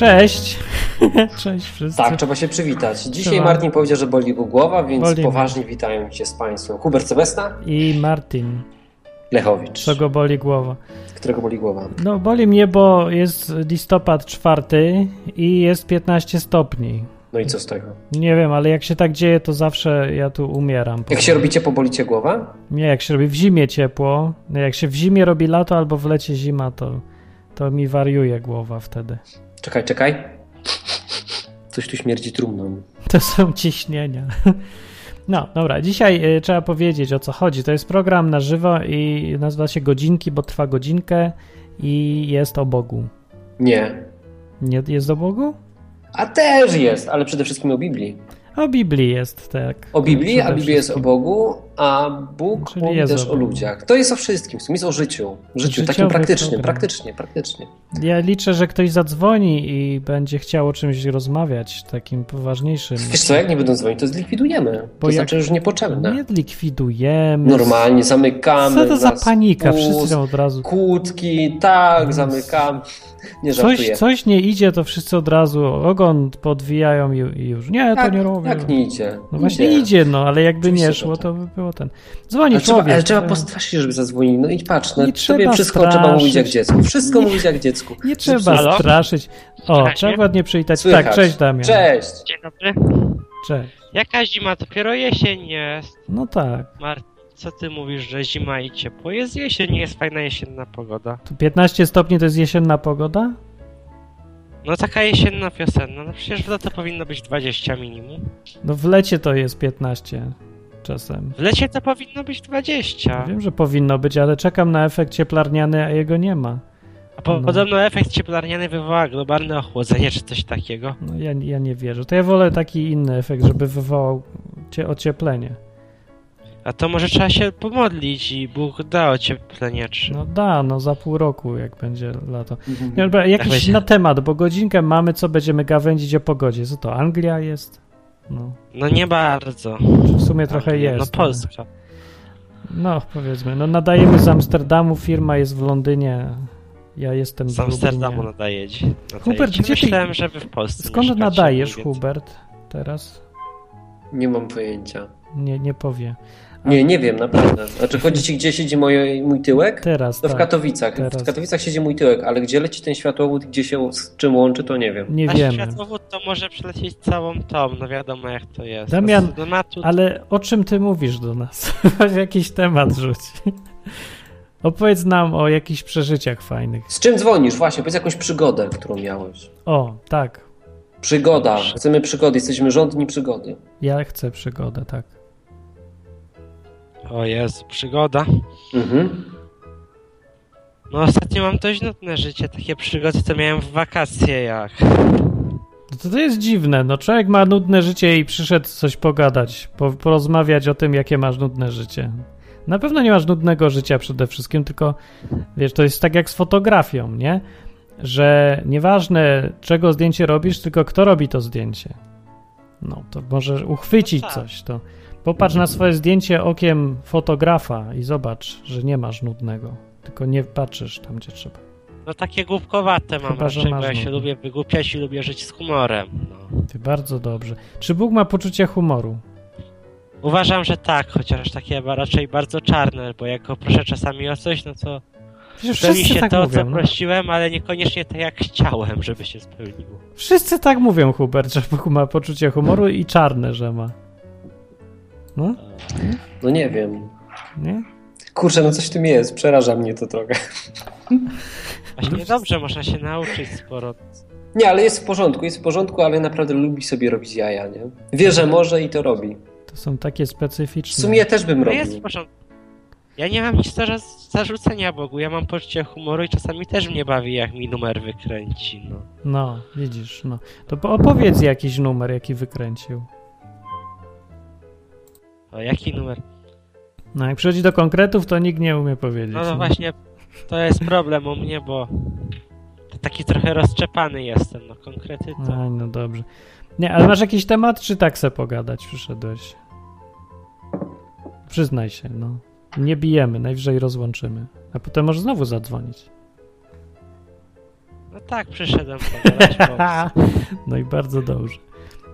Cześć. Cześć wszyscy. Tak, trzeba się przywitać. Dzisiaj Trzeba. Martin powiedział, że boli go głowa, więc Boli poważnie witają cię z Państwem. Hubert Sebesta, I Martin, Lechowicz, co go boli głowa. którego boli głowa. No boli mnie, bo jest listopad czwarty i jest 15 stopni. No i co z tego? Nie wiem, ale jak się tak dzieje, to zawsze ja tu umieram. Jak się robicie, poboli cię głowa? Nie, jak się robi w zimie ciepło, jak się w zimie robi lato albo w lecie zima, to, to mi wariuje głowa wtedy. Czekaj, czekaj. Coś tu śmierdzi trumną. To są ciśnienia. No, dobra, dzisiaj y, trzeba powiedzieć o co chodzi. To jest program na żywo i nazywa się Godzinki, bo trwa godzinkę i jest o Bogu. Nie. Nie jest o Bogu? A też jest, ale przede wszystkim o Biblii. O Biblii jest, tak. O Biblii, a Biblia jest o. Bogu, a Bóg Czyli mówi jest też o ludziach. To jest o wszystkim, w sumie jest o życiu. Życiu, Życiowy takim praktycznym, praktycznie, praktycznie. Ja liczę, że ktoś zadzwoni i będzie chciał o czymś rozmawiać, takim poważniejszym. Wiesz co, jak nie będą dzwonić, to zlikwidujemy. Bo to znaczy już niepotrzebne. Nie likwidujemy. Normalnie zamykamy. Co to za panika? spust, Wszyscy od razu. Kłódki, tak, zamykam. Nie Coś, żartuję. coś nie idzie, to wszyscy od razu ogon podwijają i, już. Nie, to tak, nie robię. tak nie idzie. No właśnie idzie, no, ale jakby Oczywiście, nie że szło, tak. to by było ten. Dzwoni Ale trzeba, człowiek. ale trzeba postraszyć, żeby zadzwonił. No i patrz, no, Nie sobie trzeba wszystko trzeba straszyć. mówić jak dziecku. Wszystko Nie- mówić jak dziecku. Nie trzeba Halo? straszyć. O, Słychać trzeba ładnie przywitać. Słychać. Tak, cześć Damian. Cześć. Dzień dobry. Cześć. Jaka zima? Dopiero jesień jest. No tak. Martin, co ty mówisz, że zima i ciepło? Jest jesień, jest fajna jesienna pogoda. Tu 15 stopni to jest jesienna pogoda? No taka jesienna wiosenna, no przecież w lato powinno być 20 minimum. No w lecie to jest 15 czasem. W lecie to powinno być 20. Wiem, że powinno być, ale czekam na efekt cieplarniany, a jego nie ma. A po, no. podobno efekt cieplarniany wywoła globalne ochłodzenie czy coś takiego. No ja, ja nie wierzę. To ja wolę taki inny efekt, żeby wywołał cie, ocieplenie. A to może trzeba się pomodlić i Bóg da ocieplenie czy... No da, no za pół roku, jak będzie lato. Mhm. Nie, dobra, jakiś będzie. na temat, bo godzinkę mamy, co będziemy gawędzić o pogodzie. Co to, Anglia jest? No, No nie bardzo. w sumie trochę No jest. Polska. No, powiedzmy. No nadajemy z Amsterdamu, firma jest w Londynie, ja jestem w Z Amsterdamu Lublinie. nadaje. Hubert, gdzie ty- Myślałem, że wy w Polsce Skąd mieszkacie, nadajesz, Hubert, teraz? Nie mam pojęcia. Nie, nie powie. Nie, nie wiem, naprawdę. Znaczy, chodzi ci, gdzie siedzi moje, mój tyłek? Teraz, To w tak. Katowicach. Teraz. W Katowicach siedzi mój tyłek, ale gdzie leci ten światłowód, gdzie się z czym łączy, to nie wiem. Nie A wiemy. światłowód to może przelecieć całą tą, no wiadomo jak to jest. Damian, tematu, Ale o czym ty mówisz do nas? Jakiś temat rzuć. Opowiedz nam o jakichś przeżyciach fajnych. Z czym dzwonisz? Właśnie, powiedz jakąś przygodę, którą miałeś. O, tak. Przygoda. Chcemy przygody. Jesteśmy rządni przygody. Ja chcę przygodę, tak. O Jezu, przygoda. Mhm. No ostatnio mam dość nudne życie, takie przygody to miałem w wakacje jak. No to, to jest dziwne. No człowiek ma nudne życie i przyszedł coś pogadać, po, porozmawiać o tym, jakie masz nudne życie. Na pewno nie masz nudnego życia przede wszystkim, tylko wiesz, to jest tak jak z fotografią, nie? Że nieważne czego zdjęcie robisz, tylko kto robi to zdjęcie. No, to może uchwycić No tak. coś. To popatrz na swoje zdjęcie okiem fotografa i zobacz, że nie masz nudnego. Tylko nie patrzysz tam, gdzie trzeba. No takie głupkowate mam Chyba, raczej, bo ja się nudne. lubię wygłupiać i lubię żyć z humorem. No. Ty bardzo dobrze. Czy Bóg ma poczucie humoru? Uważam, że tak, chociaż takie raczej bardzo czarne, bo jak go proszę czasami o coś, no to spełni się tak to, mówią. co no. prosiłem, ale niekoniecznie tak jak chciałem, żeby się spełniło. Wszyscy tak mówią, Hubert, że Bóg ma poczucie humoru i czarne, że ma. No, No nie wiem. nie? Kurczę, no coś w tym jest. Przeraża mnie to trochę. Właśnie dobrze, można się nauczyć sporo. Nie, ale jest w porządku. Jest w porządku, ale naprawdę lubi sobie robić jaja, nie? Wie, że może i to robi. To są takie W specyficzne. sumie ja też bym No jest w robił. porządku. Ja nie mam nic do zas- zarzucenia Bogu, ja mam poczucie humoru i czasami też mnie bawi, jak mi numer wykręci, no. No, widzisz, no. To po- opowiedz jakiś numer, jaki wykręcił. O, jaki numer? No, jak przychodzi do konkretów, to nikt nie umie powiedzieć. No, no nie? właśnie, to jest problem u mnie, bo taki trochę rozczepany jestem, no konkrety to... Aj, no dobrze. Nie, ale masz jakiś temat, czy tak se pogadać przyszedłeś? Przyznaj się, no. Nie bijemy, najwyżej rozłączymy. A potem możesz znowu zadzwonić. No tak, przyszedłem pogadać. No i bardzo dobrze.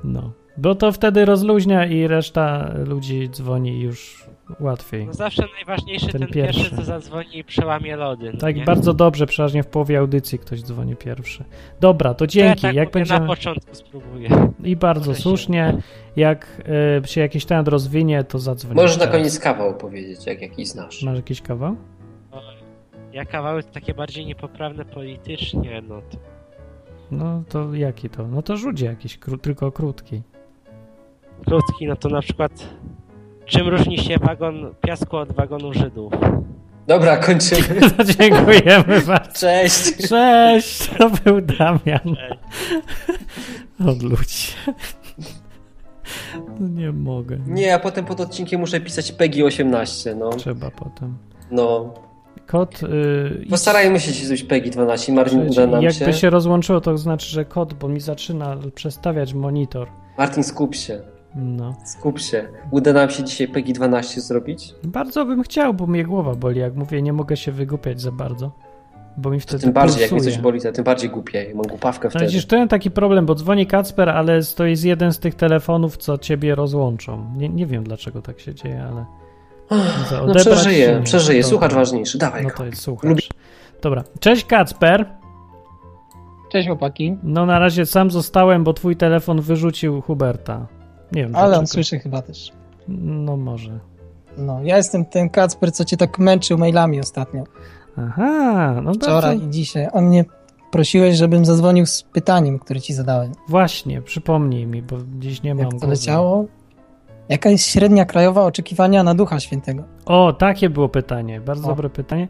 No. Bo to wtedy rozluźnia i reszta ludzi dzwoni już łatwiej. No zawsze najważniejszy Ten ten, pierwszy. pierwszy, co zadzwoni i przełamie lody. No Tak nie? bardzo dobrze, przeważnie w połowie audycji ktoś dzwoni pierwszy. Dobra, to To dzięki. Ja tak jak będziemy... Na początku spróbuję. I bardzo Może słusznie. Jak y, się jakiś temat rozwinie, to zadzwoń. Możesz na koniec kawał powiedzieć, jak jakiś znasz. Masz jakiś kawał? Ja kawały takie bardziej niepoprawne politycznie, no to No to jaki to? No to rzuć jakiś, kró- tylko krótki. Krótki, no to na przykład czym różni się wagon piasku od wagonu Żydów? Dobra, kończymy. To dziękujemy bardzo. Cześć. Cześć, to był Damian. Od ludzi. No nie mogę. Nie, a potem pod odcinkiem muszę pisać PEGI 18, no. Trzeba potem. No. Kod. Yy, Postarajmy się zrobić PEGI 12. Marcin, uda nam Jakby się. się rozłączyło, to znaczy, że kod, bo mi zaczyna przestawiać monitor. Martin, skup się. No. Skup się. Uda nam się dzisiaj PEGI 12 zrobić? Bardzo bym chciał, bo mnie głowa boli. Jak mówię, nie mogę się wygłupiać za bardzo. Bo mi wtedy Tym bardziej, jak mnie pulsuje. coś boli, to tym bardziej głupie. Mam głupawkę No wtedy. widzisz, to jest taki problem, bo dzwoni Kacper, ale to jest jeden z tych telefonów, co ciebie rozłączą. Nie, nie wiem, dlaczego tak się dzieje, ale... No przeżyję, przeżyję. Słuchacz ważniejszy. Dawaj No go. to jest słuchacz. Lubię- Dobra. Cześć Kacper. Cześć chłopaki. No na razie sam zostałem, bo twój telefon wyrzucił Huberta. Nie wiem Ale on dlaczego. słyszy chyba też. No może. No, ja jestem ten Kacper, co cię tak męczył mailami ostatnio. Aha, no Wczoraj dobrze. i dzisiaj. On mnie prosiłeś, żebym zadzwonił z pytaniem, które ci zadałem. Właśnie, przypomnij mi, bo dziś nie mam Jak to głowy. leciało? Jaka jest średnia krajowa oczekiwania na Ducha Świętego? O, takie było pytanie. Bardzo O. dobre pytanie.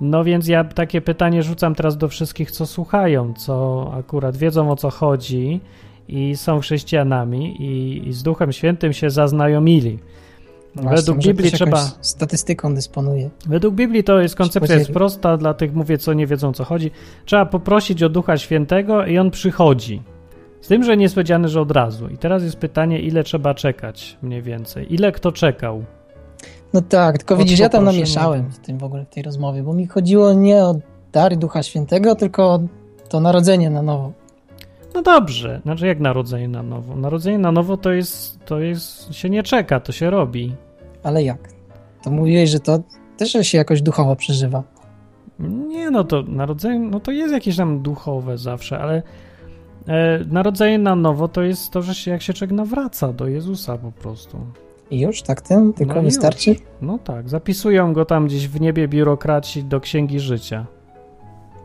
No więc ja takie pytanie rzucam teraz do wszystkich, co słuchają, co akurat wiedzą o co chodzi i są chrześcijanami i, i z Duchem Świętym się zaznajomili. Właśnie, Według Biblii trzeba. statystyką dysponuje. Według Biblii to jest koncepcja jest prosta, dla tych mówię, co nie wiedzą co chodzi. Trzeba poprosić o Ducha Świętego i on przychodzi. Z tym, że nie jest powiedziane, że od razu. I teraz jest pytanie, ile trzeba czekać mniej więcej. Ile kto czekał? No tak, tylko widzisz, ja tam namieszałem w tym w ogóle, w tej rozmowie, bo mi chodziło nie o dary Ducha Świętego, tylko o to narodzenie na nowo. No dobrze, znaczy jak narodzenie na nowo? Narodzenie na nowo to jest, to jest, się nie czeka, to się robi. Ale jak? To mówiłeś, że to też się jakoś duchowo przeżywa. Nie, no to narodzenie, no to jest jakieś tam duchowe zawsze, ale e, narodzenie na nowo to jest to, że się, jak się człowiek nawraca do Jezusa po prostu. I już tak tym? Tylko No już. wystarczy? No tak, zapisują go tam gdzieś w niebie biurokraci do księgi życia.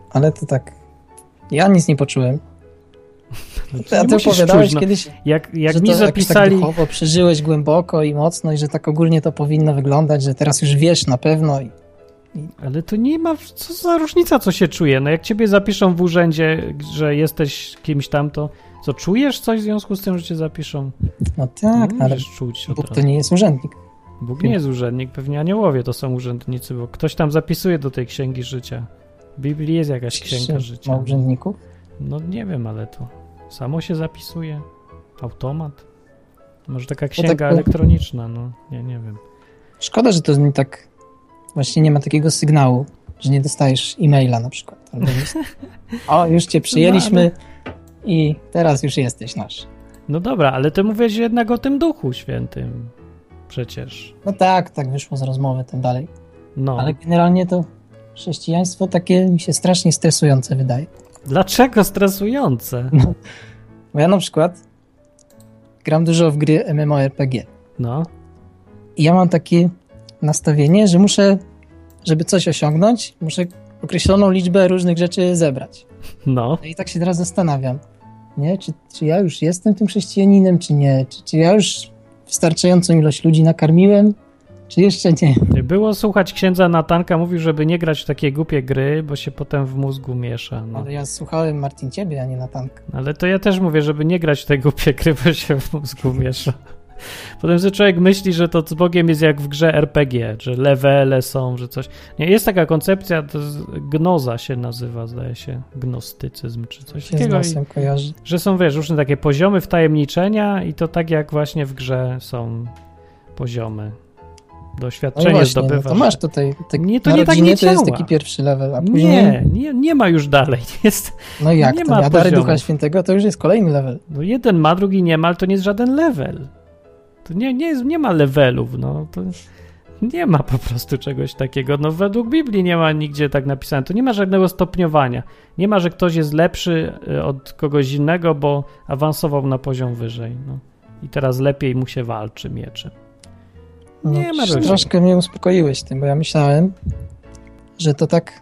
Ale to tak. Ja nic nie poczułem. No, A ty opowiadałeś czuć, no. kiedyś, Jak, jak że mi to jakoś zapisali... tak duchowo przeżyłeś głęboko i mocno i że tak ogólnie to powinno wyglądać, że teraz już wiesz na pewno. I... Ale to nie ma, co za różnica, co się czuje. No jak ciebie zapiszą w urzędzie, że jesteś kimś tam, to co, czujesz coś w związku z tym, że cię zapiszą? No tak, no ale czuć Bóg to nie jest urzędnik. Bóg nie jest urzędnik, pewnie aniołowie to są urzędnicy, bo ktoś tam zapisuje do tej księgi życia. W Biblii jest jakaś księga Ma życia. urzędników? No nie wiem, ale to samo się zapisuje. Automat. Może taka księga tak- elektroniczna, no nie, nie wiem. Szkoda, że to nie tak. Właśnie nie ma takiego sygnału, że nie dostajesz e-maila na przykład. Albo list. O, już cię przyjęliśmy i teraz już jesteś nasz. No dobra, ale ty mówisz jednak o tym Duchu Świętym. Przecież. No tak, tak wyszło z rozmowy tam dalej. No. Ale generalnie to chrześcijaństwo takie mi się strasznie stresujące wydaje. Dlaczego stresujące? Bo ja na przykład gram dużo w gry MMORPG No. i ja mam takie nastawienie, że muszę, żeby coś osiągnąć, muszę określoną liczbę różnych rzeczy zebrać. No. No i tak się teraz zastanawiam, nie? Czy, czy ja już jestem tym chrześcijaninem, czy nie? Czy, czy ja już wystarczającą ilość ludzi nakarmiłem, czy jeszcze nie? Było słuchać księdza Natanka, mówił, żeby nie grać w takie głupie gry, bo się potem w mózgu miesza. No. Ale ja słuchałem Martin ciebie, a nie na tank. Ale to ja też mówię, żeby nie grać w te głupie gry, bo się w mózgu miesza. Potem że człowiek myśli, że to z Bogiem jest jak w grze RPG, że levele są, że coś. Nie, jest taka koncepcja, to gnoza się nazywa, zdaje się, gnostycyzm czy coś Się z takiego. I, nosem kojarzy. że są, wiesz, różne takie poziomy wtajemniczenia i to tak jak właśnie w grze są poziomy. No Doświadczenie i właśnie, no to masz tutaj, tak, Nie, to nie tak nie to jest działa. taki pierwszy level, a później, Nie, nie, nie ma już dalej. Jest, no jak nie to, ma a dary. Ducha Świętego to już jest kolejny level. no jeden ma, drugi nie ma, ale to nie jest żaden level. To nie, nie, jest, nie ma levelów, no. To nie ma po prostu czegoś takiego. No według Biblii nie ma nigdzie tak napisane. To nie ma żadnego stopniowania. Nie ma, że ktoś jest lepszy y, od kogoś innego, bo awansował na poziom wyżej. No. I teraz lepiej mu się walczy mieczem. No, Nie ma Troszkę mnie uspokoiłeś tym, bo ja myślałem, że to tak,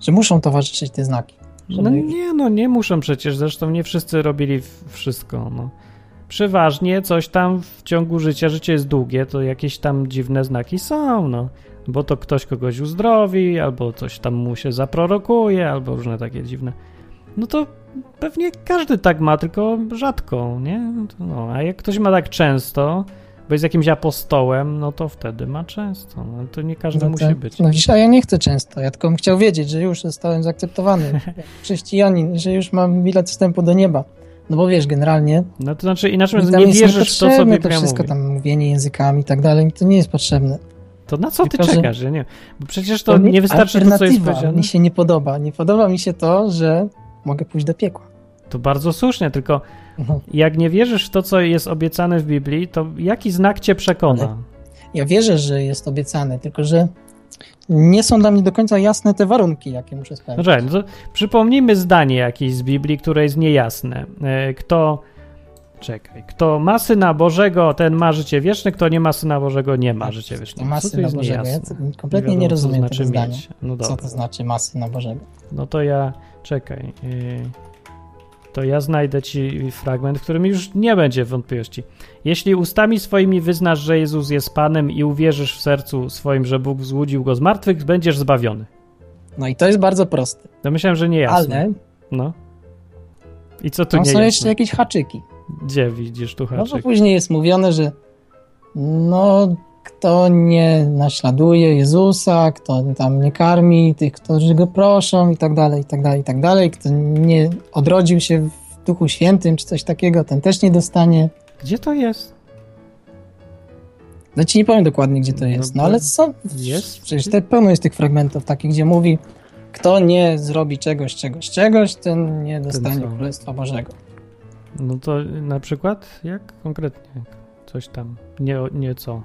że muszą towarzyszyć te znaki. No żeby- nie, no nie muszą przecież, zresztą nie wszyscy robili wszystko, no. Przeważnie coś tam w ciągu życia, życie jest długie, to jakieś tam dziwne znaki są, no. Bo to ktoś kogoś uzdrowi, albo coś tam mu się zaprorokuje, albo różne takie dziwne. No to pewnie każdy tak ma, tylko rzadko, nie? No, a jak ktoś ma tak często, bo jest jakimś apostołem, no to wtedy ma często. No, to nie każdy no, musi tak. być. No widzisz, a ja nie chcę często, ja tylko bym chciał wiedzieć, że już zostałem zaakceptowany chrześcijanin, że już mam bilet wstępu do nieba. No bo wiesz, generalnie No to znaczy inaczej nie wierzysz w to, co Biblia to wszystko mówi. tam mówienie językami i tak dalej, mi to nie jest potrzebne. To na co ty Tylko, że- czekasz? Ja nie. Bo przecież to nie wystarczy to, co jest powiedziane. mi się nie podoba. Nie podoba mi się to, że mogę pójść do piekła. To bardzo słusznie, tylko. Jak nie wierzysz w to, co jest obiecane w Biblii, to jaki znak cię przekona? Ja wierzę, że jest obiecane, tylko że nie są dla mnie do końca jasne te warunki, jakie muszę No spełnić. czekaj, no to przypomnijmy zdanie jakieś z Biblii, które jest niejasne. E, Kto. Czekaj. Kto ma syna Bożego, ten ma życie wieczne, kto nie ma syna Bożego, nie ma życia wiecznego. To ma syna jest Bożego. Ja niejasne? kompletnie wiadomo, nie rozumiem znaczy tego zdania. No Co to znaczy ma syna Bożego? No to ja, czekaj. yy, To ja znajdę ci fragment, w którym już nie będzie wątpliwości. Jeśli ustami swoimi wyznasz, że Jezus jest Panem i uwierzysz w sercu swoim, że Bóg wzłudził go z martwych, będziesz zbawiony. No i to jest bardzo proste. To myślałem, że nie jasne. Ale No. I co tu tam nie są jasne? jeszcze jakieś haczyki. Gdzie widzisz tu No bo później jest mówione, że no kto nie naśladuje Jezusa, kto tam nie karmi tych, którzy go proszą i tak dalej, i tak dalej, i tak dalej, kto nie odrodził się w Duchu Świętym czy coś takiego, ten też nie dostanie. Gdzie to jest? No ci nie powiem dokładnie, gdzie to No jest, no ale są, jest? przecież te pełno jest tych fragmentów takich, gdzie mówi kto nie zrobi czegoś, czegoś, czegoś, ten nie dostanie co? Królestwa Bożego. No to na przykład jak konkretnie? Coś tam. Nie, nie co.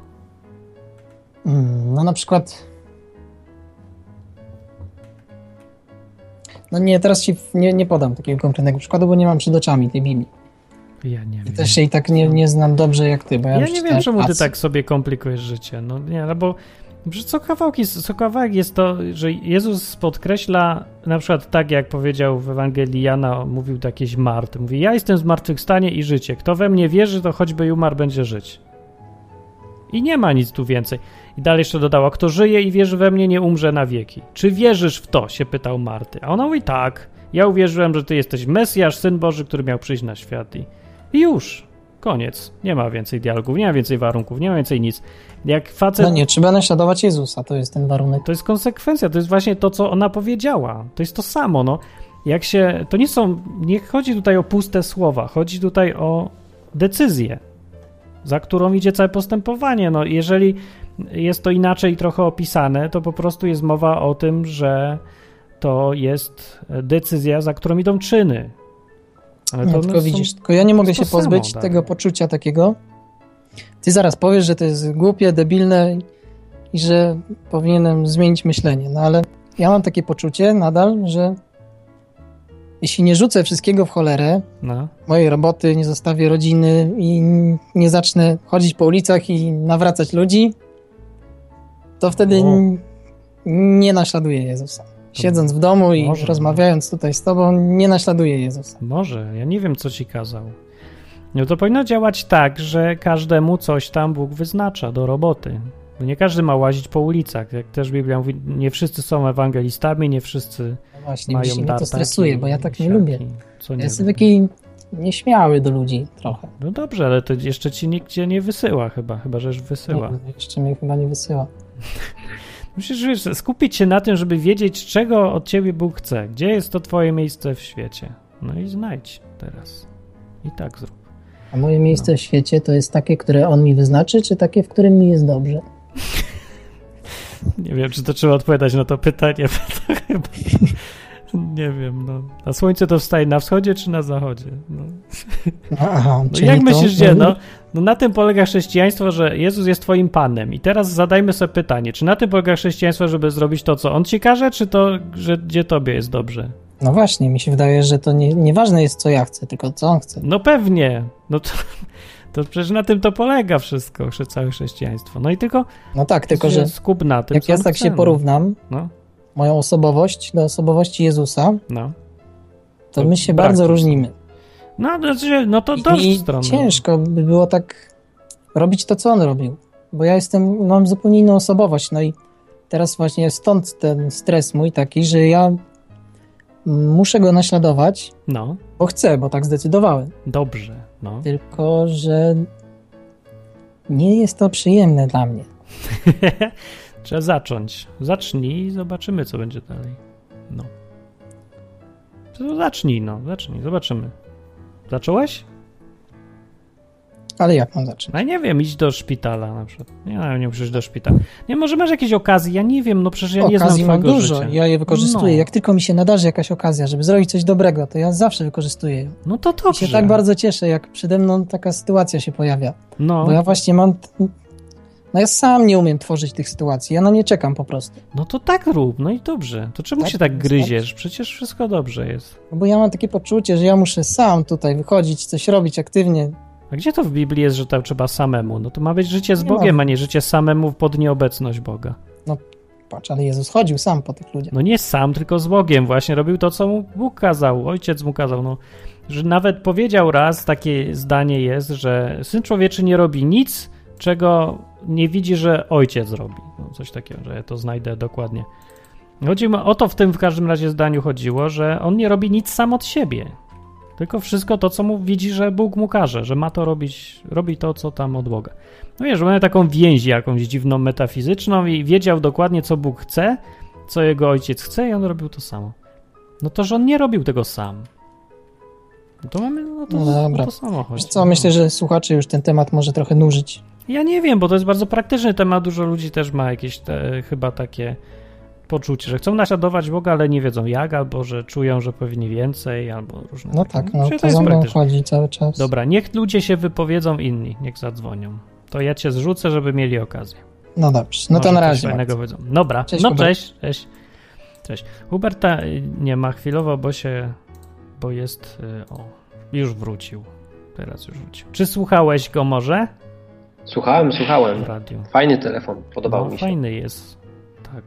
No na przykład. No nie, teraz ci nie, nie podam takiego konkretnego przykładu, bo nie mam przed oczami tej Biblii. Ja nie wiem. Też się i tak nie, nie znam dobrze jak ty, bo ja, Ja nie wiem, czemu ty tak sobie komplikujesz życie. No nie, no bo co kawałki, co kawałek jest to, że Jezus podkreśla, na przykład tak jak powiedział w Ewangelii Jana, mówił to jakieś Marty. Mówi, ja jestem zmartwychwstanie i życie. Kto we mnie wierzy, to choćby i umarł, będzie żyć. I nie ma nic tu więcej. I dalej jeszcze dodała, kto żyje i wierzy we mnie, nie umrze na wieki. Czy wierzysz w to? się pytał Marty. A ona mówi, tak. Ja uwierzyłem, że ty jesteś Mesjasz, Syn Boży, który miał przyjść na świat. I, i już. Koniec. Nie ma więcej dialogów, nie ma więcej warunków, nie ma więcej nic. Jak facet... No nie, trzeba naśladować Jezusa, to jest ten warunek. To jest konsekwencja, to jest właśnie to, co ona powiedziała. To jest to samo, no. Jak się... To nie są... Nie chodzi tutaj o puste słowa, chodzi tutaj o decyzję, za którą idzie całe postępowanie. No, jeżeli jest to inaczej trochę opisane, to po prostu jest mowa o tym, że to jest decyzja, za którą idą czyny. Ale No, to tylko są- widzisz, tylko ja nie mogę się samo pozbyć dalej. tego poczucia takiego. Ty zaraz powiesz, że to jest głupie, debilne i że powinienem zmienić myślenie, no ale ja mam takie poczucie nadal, że jeśli nie rzucę wszystkiego w cholerę, No. mojej roboty, nie zostawię rodziny i nie zacznę chodzić po ulicach i nawracać ludzi, to wtedy n- nie naśladuję Jezusa. Siedząc w domu i może. rozmawiając tutaj z tobą, nie naśladuję Jezusa. Może, ja nie wiem, co ci kazał. No to powinno działać tak, że każdemu coś tam Bóg wyznacza do roboty. Bo nie każdy ma łazić po ulicach. Jak też Biblia mówi, nie wszyscy są ewangelistami, nie wszyscy Właśnie, mają mnie to stresuje, bo ja tak nie siaki. lubię. Co Ja nie jestem lubię. taki nieśmiały do ludzi trochę. No dobrze, ale to jeszcze ci nigdzie nie wysyła chyba, chyba że już wysyła. Nie, jeszcze mnie chyba nie wysyła. Musisz wiesz, skupić się na tym, żeby wiedzieć, czego od ciebie Bóg chce. Gdzie jest to twoje miejsce w świecie. No i znajdź teraz. I tak zrób. A moje miejsce w świecie to jest takie, które on mi wyznaczy, czy takie, w którym mi jest dobrze? Nie wiem, czy to trzeba odpowiadać na to pytanie, bo to chyba... Nie wiem, no. A słońce to wstaje na wschodzie czy na zachodzie? No. Aha, No jak to- myślisz, gdzie? No, no na tym polega chrześcijaństwo, że Jezus jest twoim Panem. I teraz zadajmy sobie pytanie, czy na tym polega chrześcijaństwo, żeby zrobić to, co On ci każe, czy to, że gdzie tobie jest dobrze? No właśnie, mi się wydaje, że to nie, nieważne jest, co ja chcę, tylko co on chce. No pewnie. No to, to przecież na tym to polega wszystko, całe chrześcijaństwo. No i tylko, No tak, tylko że skup na tym, jak ja tak się no. porównam, No, moją osobowość do osobowości Jezusa, no. to To my się bardzo różnimy. No, znaczy, no to dobrze I ciężko by było tak robić to, co on robił. Bo ja jestem, mam zupełnie inną osobowość. No i teraz właśnie stąd ten stres mój taki, że ja muszę go naśladować, No, bo chcę, bo tak zdecydowałem. dobrze, no. Tylko, że nie jest to przyjemne dla mnie. Trzeba zacząć. Zacznij i zobaczymy, co będzie dalej. No. To zacznij, no, zacznij, zobaczymy. Zacząłeś? Ale jak mam zacząć? No nie wiem, idź do szpitala na przykład. Nie, no, nie musisz do szpitala. Nie, może masz jakieś okazje, ja nie wiem, no przecież ja nie znam Okazji mam twojego dużo, życia. ja je wykorzystuję. No. Jak tylko mi się nadarzy jakaś okazja, żeby zrobić coś dobrego, to ja zawsze wykorzystuję ją. No to I dobrze. się tak bardzo cieszę, jak przede mną taka sytuacja się pojawia. No, Bo ja właśnie mam. No ja sam nie umiem tworzyć tych sytuacji, ja na nie czekam po prostu. no to tak rób, no i dobrze. To czemu Tak? się tak Wystarczy. gryziesz? Przecież wszystko dobrze jest. No Bo ja mam takie poczucie, że ja muszę sam tutaj wychodzić, coś robić aktywnie. A gdzie to w Biblii jest, że tam trzeba samemu? No to ma być życie z Nie Bogiem, ma. a nie życie samemu pod nieobecność Boga. Patrz, ale Jezus chodził sam po tych ludziach. No nie sam, tylko z Bogiem. Właśnie robił to, co mu Bóg kazał, ojciec mu kazał. No, że nawet powiedział raz, takie zdanie jest, że syn człowieczy nie robi nic, czego nie widzi, że ojciec robi. No, coś takiego, że ja to znajdę dokładnie. Chodzi o to w tym w każdym razie zdaniu chodziło, że on nie robi nic sam od siebie. Tylko wszystko to, co mu widzi, że Bóg mu każe, że ma to robić, robi to, co tam od Boga. No wiesz, mamy taką więź jakąś dziwną, metafizyczną i wiedział dokładnie, co Bóg chce, co jego ojciec chce i on robił to samo. No to, że on nie robił tego sam. No to mamy, no to, No dobra. to samo chodzi. Wiesz co, myślę, że słuchaczy już ten temat może trochę nużyć. Ja nie wiem, bo to jest bardzo praktyczny temat. Dużo ludzi też ma jakieś te, chyba takie poczucie, że chcą naśladować Boga, ale nie wiedzą jak, albo że czują, że powinni więcej, albo różne No takie. tak, no Myślę, to jest za mną chodzi cały czas. Dobra, niech ludzie się wypowiedzą inni, niech zadzwonią. To ja cię zrzucę, żeby mieli okazję. No dobrze, no to Może na coś razie. Fajnego powiedzą. Dobra, Cześć, no Hubert. cześć, cześć. Cześć. Huberta nie ma chwilowo, bo się, bo jest, y, o, już wrócił. Teraz już wrócił. Czy słuchałeś go może Słuchałem, słuchałem. radiu? Fajny telefon, podobał no, mi się. fajny jest. Tak.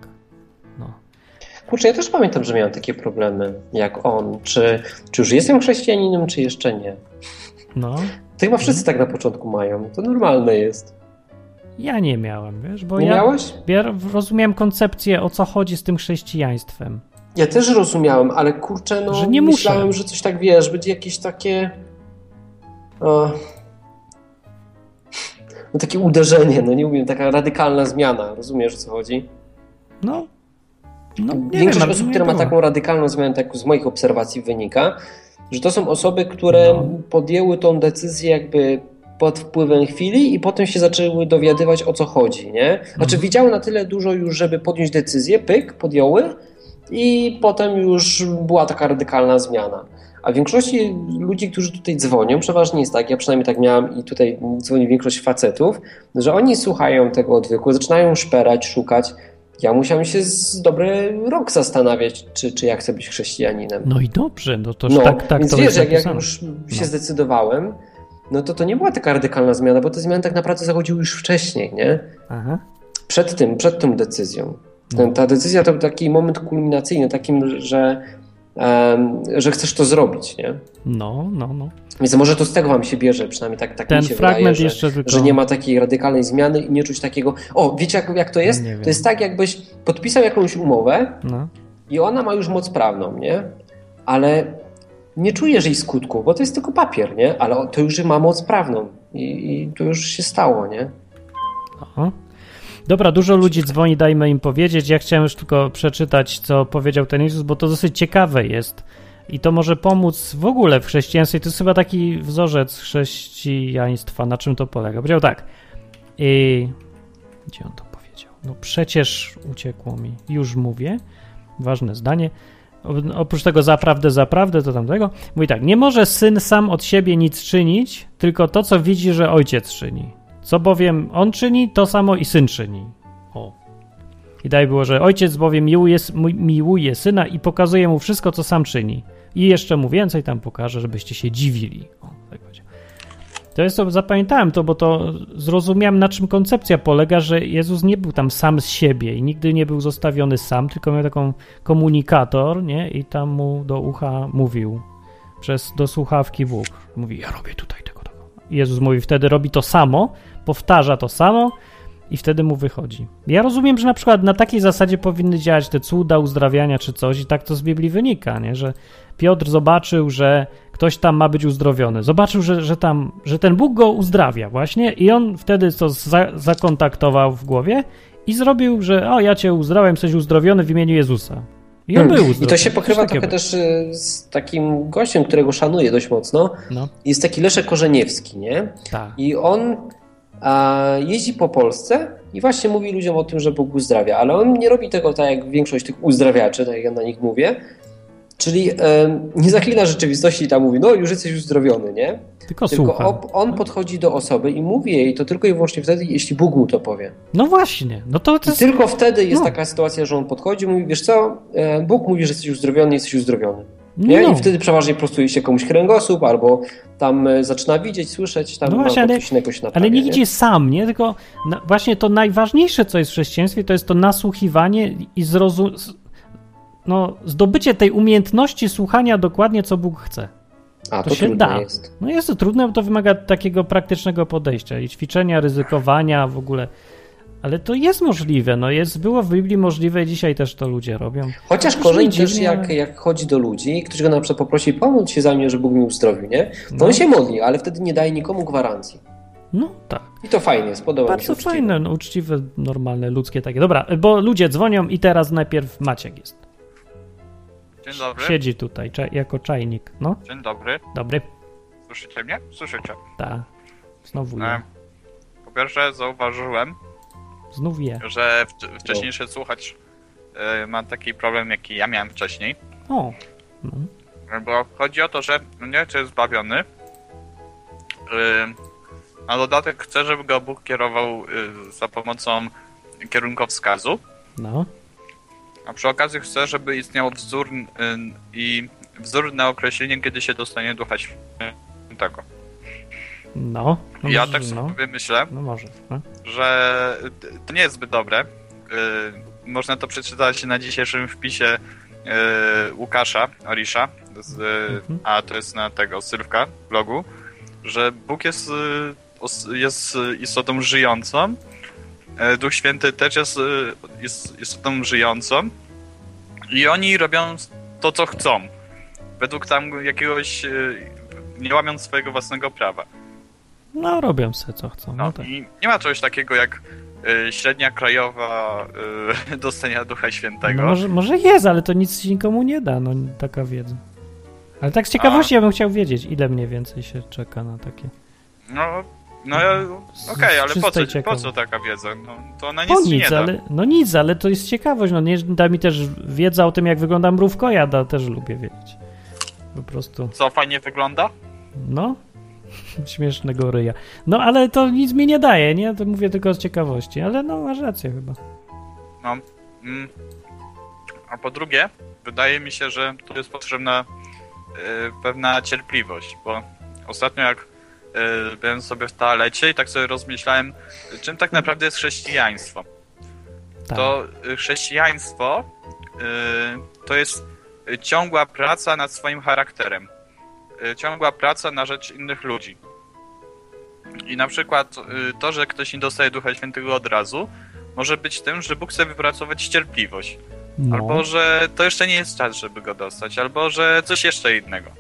No. Kurczę, ja też pamiętam, że miałem takie problemy jak on. Czy, czy już jestem chrześcijaninem, czy jeszcze nie? No. To chyba wszyscy tak na początku mają. To normalne jest. Ja nie miałem, wiesz, bo Nie ja, miałeś? ja rozumiałem koncepcję, o co chodzi z tym chrześcijaństwem. Ja też rozumiałem, ale kurczę, no Że nie myślałem, muszę. że coś tak, wiesz, będzie jakieś takie... O, no takie uderzenie, no nie umiem, taka radykalna zmiana, rozumiesz o co chodzi? No. No, Większość wiem, osób, która ma taką radykalną zmianę, tak z moich obserwacji wynika, że to są osoby, które No. podjęły tą decyzję jakby pod wpływem chwili i potem się zaczęły dowiadywać o co chodzi, nie? Znaczy Mhm. widziały na tyle dużo już, żeby podjąć decyzję, pyk, podjęły i potem już była taka radykalna zmiana. A w większości ludzi, którzy tutaj dzwonią, przeważnie jest tak, ja przynajmniej tak miałem i tutaj dzwoni większość facetów, że oni słuchają tego odwyku, zaczynają szperać, szukać. Ja musiałem się z dobry rok zastanawiać, czy, czy ja chcę być chrześcijaninem. No i dobrze, no to No, tak, tak więc to wiesz, jest jak, jak już się No. zdecydowałem, no to to nie była taka radykalna zmiana, bo te zmiany tak naprawdę zachodziły już wcześniej, nie? Aha. Przed tym, przed tą decyzją. Ten, ta decyzja to był taki moment kulminacyjny, takim, że, że chcesz to zrobić, nie? No, no, no. Więc może to z tego wam się bierze, przynajmniej tak, tak Ten mi się fragment wydaje, że, jeszcze tylko... że nie ma takiej radykalnej zmiany i nie czuć takiego... O, wiecie jak, jak to jest? Nie wiem. To jest tak, jakbyś podpisał jakąś umowę No. i ona ma już moc prawną, nie? Ale nie czujesz jej skutków, bo to jest tylko papier, nie? Ale to już ma moc prawną i, i to już się stało, nie? Aha. Dobra, dużo ludzi dzwoni, dajmy im powiedzieć. Ja chciałem już tylko przeczytać, co powiedział ten Jezus, bo to dosyć ciekawe jest. I to może pomóc w ogóle w chrześcijaństwie. To jest chyba taki wzorzec chrześcijaństwa. Na czym to polega? Powiedział tak. I... Gdzie on to powiedział? no przecież uciekło mi. Już mówię. Ważne zdanie. Oprócz tego zaprawdę, zaprawdę, to tamtego. Mówi tak, nie może syn sam od siebie nic czynić, tylko to, co widzi, że ojciec czyni. Co bowiem on czyni, to samo i syn czyni. O. I daj było, że ojciec bowiem miłuje, miłuje syna i pokazuje mu wszystko, co sam czyni. I jeszcze mu więcej tam pokaże, żebyście się dziwili. O, tak. To jest to, zapamiętałem to, bo to zrozumiałem, na czym koncepcja polega, że Jezus nie był tam sam z siebie i nigdy nie był zostawiony sam, tylko miał taką komunikator, nie? I tam mu do ucha mówił przez do słuchawki Bóg. Mówi, ja robię tutaj Jezus mówi, wtedy robi to samo, powtarza to samo i wtedy mu wychodzi. Ja rozumiem, że na przykład na takiej zasadzie powinny działać te cuda uzdrawiania czy coś i tak to z Biblii wynika, nie? Że Piotr zobaczył, że ktoś tam ma być uzdrowiony. Zobaczył, że, że tam, że ten Bóg go uzdrawia właśnie i on wtedy to za, zakontaktował w głowie i zrobił, że o, ja cię uzdrawiam, jesteś uzdrowiony w imieniu Jezusa. I on Hmm. był I to się pokrywa trochę też y, z takim gościem, którego szanuję dość mocno. No, Jest taki Leszek Korzeniewski, nie? tak. I on a, jeździ po Polsce i właśnie mówi ludziom o tym, że Bóg uzdrawia, ale on nie robi tego tak jak większość tych uzdrawiaczy, tak jak ja na nich mówię. Czyli em, nie zaklina rzeczywistości i tam mówi, no już jesteś uzdrowiony, nie? Tylko Tylko op- on podchodzi do osoby i mówi jej to tylko i wyłącznie wtedy, jeśli Bóg mu to powie. No właśnie, no to, to jest... tylko wtedy jest no. taka sytuacja, że on podchodzi i mówi, wiesz co, Bóg mówi, że jesteś uzdrowiony, jesteś uzdrowiony. Nie? No. I wtedy przeważnie prostuje się komuś kręgosłup, albo tam e, zaczyna widzieć, słyszeć, tam No właśnie, ale- coś innego się Ale naprawia, nie nie? idzie sam, nie? Tylko na, właśnie to najważniejsze, co jest w chrześcijaństwie, to jest to nasłuchiwanie i zrozum... No, zdobycie tej umiejętności słuchania dokładnie, co Bóg chce. A, to to, się da. jest. No jest to trudne, bo to wymaga takiego praktycznego podejścia i ćwiczenia, ryzykowania w ogóle. Ale to jest możliwe, no jest, było w Biblii możliwe i dzisiaj też to ludzie robią. Chociaż korzeń też jak, jak chodzi do ludzi, ktoś go na przykład poprosi, pomóc się za mnie, że Bóg mi uzdrowił, nie? To No. on się modli, ale wtedy nie daje nikomu gwarancji. No tak. I to fajnie, spodoba mi się. Bardzo uczciwe. fajne, no, uczciwe, normalne, ludzkie takie. Dobra, bo ludzie dzwonią i teraz najpierw Maciek jest. Dzień dobry. Siedzi tutaj jako czajnik. No, Dzień dobry. dobry. Słyszycie mnie? Słyszycie. Ta. Znowu E, ja. po pierwsze zauważyłem, Znów je. że w, wcześniejszy słuchacz e, ma taki problem, jaki ja miałem wcześniej. O. No. Bo chodzi o to, że nie czy jest zbawiony, e, a dodatek chce, żeby go Bóg kierował e, za pomocą kierunkowskazu. no. A przy okazji chce, żeby istniał wzór y, i wzór na określenie, kiedy się dostanie Ducha Świętego. No. no Ja może, tak no. sobie myślę, no może. No. że to nie jest zbyt dobre. Y, Można to przeczytać na dzisiejszym wpisie y, Łukasza Orisza, z, Mhm. a to jest na tego Sylwka blogu, że Bóg jest, y, jest istotą żyjącą, y, Duch Święty też jest, y, jest istotą żyjącą i oni robią to, co chcą. Według tam jakiegoś, y, nie łamiąc swojego własnego prawa. no robią se co chcą. No, No tak. i nie ma czegoś takiego jak y, średnia krajowa y, dostania Ducha Świętego. No może, może jest, ale to nic nikomu nie da, no taka wiedza. Ale tak z ciekawości ja bym chciał wiedzieć, ile mniej więcej się czeka na takie. No, no okej, z ale po co, po co taka wiedza? No, to ona Po nic ci nic, nie da. ale, no nic, ale to jest ciekawość. No nie da mi też wiedza o tym, jak wygląda mrówkoja, da, też lubię wiedzieć. Po prostu, Co fajnie wygląda? no, śmiesznego ryja. No ale to nic mi nie daje, nie? To mówię tylko z ciekawości, ale no masz rację chyba. No. Mm. A po drugie, wydaje mi się, że tu jest potrzebna y, pewna cierpliwość, bo ostatnio jak byłem sobie w toalecie i tak sobie rozmyślałem, czym tak naprawdę jest chrześcijaństwo. Tak. to y, chrześcijaństwo y, to jest y, ciągła praca nad swoim charakterem. Y, Ciągła praca na rzecz innych ludzi. I na przykład y, to, że ktoś nie dostaje Ducha Świętego od razu, może być tym, że Bóg chce wypracować cierpliwość. no. Albo że to jeszcze nie jest czas, żeby go dostać, albo że coś jeszcze innego.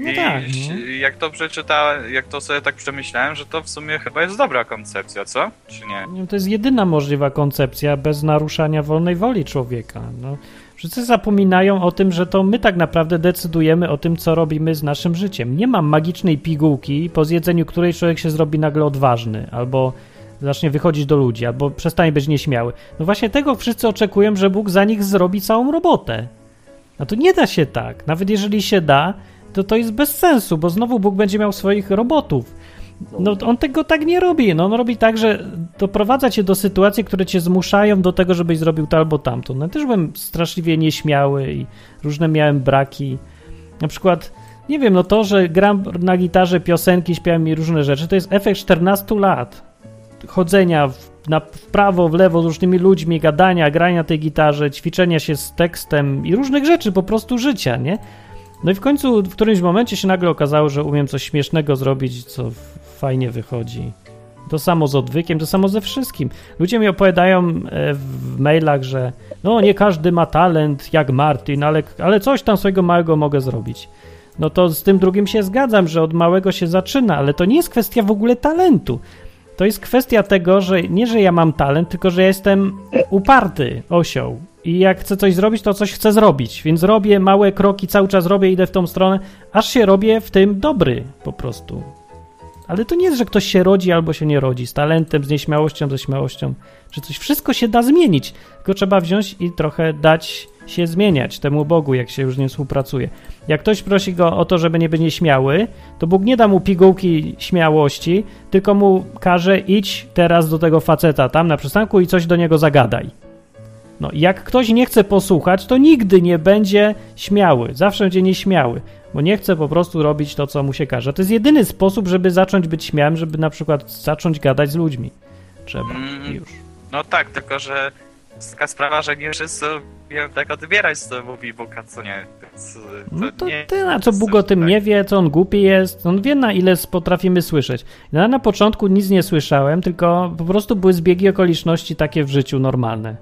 No I tak, no. jak to przeczyta, jak to sobie tak przemyślałem, że to w sumie chyba jest dobra koncepcja, co? Czy nie? Nie, To jest jedyna możliwa koncepcja bez naruszania wolnej woli człowieka. No, wszyscy zapominają o tym, że to my tak naprawdę decydujemy o tym, co robimy z naszym życiem. Nie ma magicznej pigułki, po zjedzeniu której człowiek się zrobi nagle odważny, albo zacznie wychodzić do ludzi, albo przestanie być nieśmiały. No właśnie tego wszyscy oczekują, że Bóg za nich zrobi całą robotę. A to nie da się tak. Nawet jeżeli się da, to to jest bez sensu, bo znowu Bóg będzie miał swoich robotów. No on tego tak nie robi. No, on robi tak, że doprowadza cię do sytuacji, które cię zmuszają do tego, żebyś zrobił to albo tamto. No ja też byłem straszliwie nieśmiały i różne miałem braki. Na przykład, nie wiem, no to, że gram na gitarze piosenki, śpiewam mi różne rzeczy, to jest efekt 14 lat chodzenia w, na, w prawo, w lewo z różnymi ludźmi, gadania, grania tej gitarze, ćwiczenia się z tekstem i różnych rzeczy, po prostu życia, nie? No i w końcu w którymś momencie się nagle okazało, że umiem coś śmiesznego zrobić, co fajnie wychodzi. To samo z odwykiem, to samo ze wszystkim. Ludzie mi opowiadają e, w mailach, że no nie każdy ma talent jak Martin, ale, ale coś tam swojego małego mogę zrobić. No to z tym drugim się zgadzam, że od małego się zaczyna, ale to nie jest kwestia w ogóle talentu. To jest kwestia tego, że nie, że ja mam talent, tylko że ja jestem uparty osioł. I jak chcę coś zrobić, to coś chcę zrobić. Więc robię małe kroki, cały czas robię, idę w tą stronę, aż się robię w tym dobry po prostu. Ale to nie jest, że ktoś się rodzi albo się nie rodzi, z talentem, z nieśmiałością, ze śmiałością, że coś wszystko się da zmienić, tylko trzeba wziąć i trochę dać się zmieniać temu Bogu, jak się już nie współpracuje. Jak ktoś prosi go o to, żeby nie być nieśmiały, to Bóg nie da mu pigułki śmiałości, tylko mu każe idź teraz do tego faceta tam na przystanku i coś do niego zagadaj. No, jak ktoś nie chce posłuchać, to nigdy nie będzie śmiały, zawsze będzie nieśmiały, bo nie chce po prostu robić to, co mu się każe. To jest jedyny sposób, żeby zacząć być śmiałym, żeby na przykład zacząć gadać z ludźmi. Trzeba Mm. już. No tak, tylko że jest taka sprawa, że nie wszyscy wiem tak odbierać, co mówi Bóg, a co nie. Więc, y, No to nie, ty, a co Bóg o tym tak. nie wie, co on głupi jest, on wie na ile potrafimy słyszeć. Ja na początku nic nie słyszałem, tylko po prostu były zbiegi okoliczności takie w życiu normalne.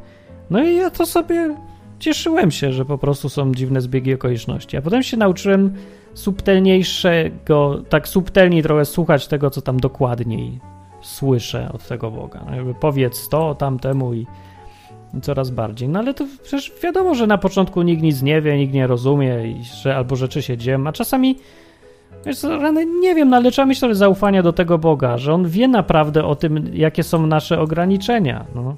No i ja to sobie cieszyłem się, że po prostu są dziwne zbiegi okoliczności. A potem się nauczyłem subtelniejszego, tak subtelniej trochę słuchać tego, co tam dokładniej słyszę od tego Boga. No jakby powiedz to tamtemu i, i coraz bardziej. No ale to przecież wiadomo, że na początku nikt nic nie wie, nikt nie rozumie i że albo rzeczy się dzieją, a czasami wiesz rany, nie wiem, no ale trzeba mieć trochę zaufania do tego Boga, że On wie naprawdę o tym, jakie są nasze ograniczenia, no.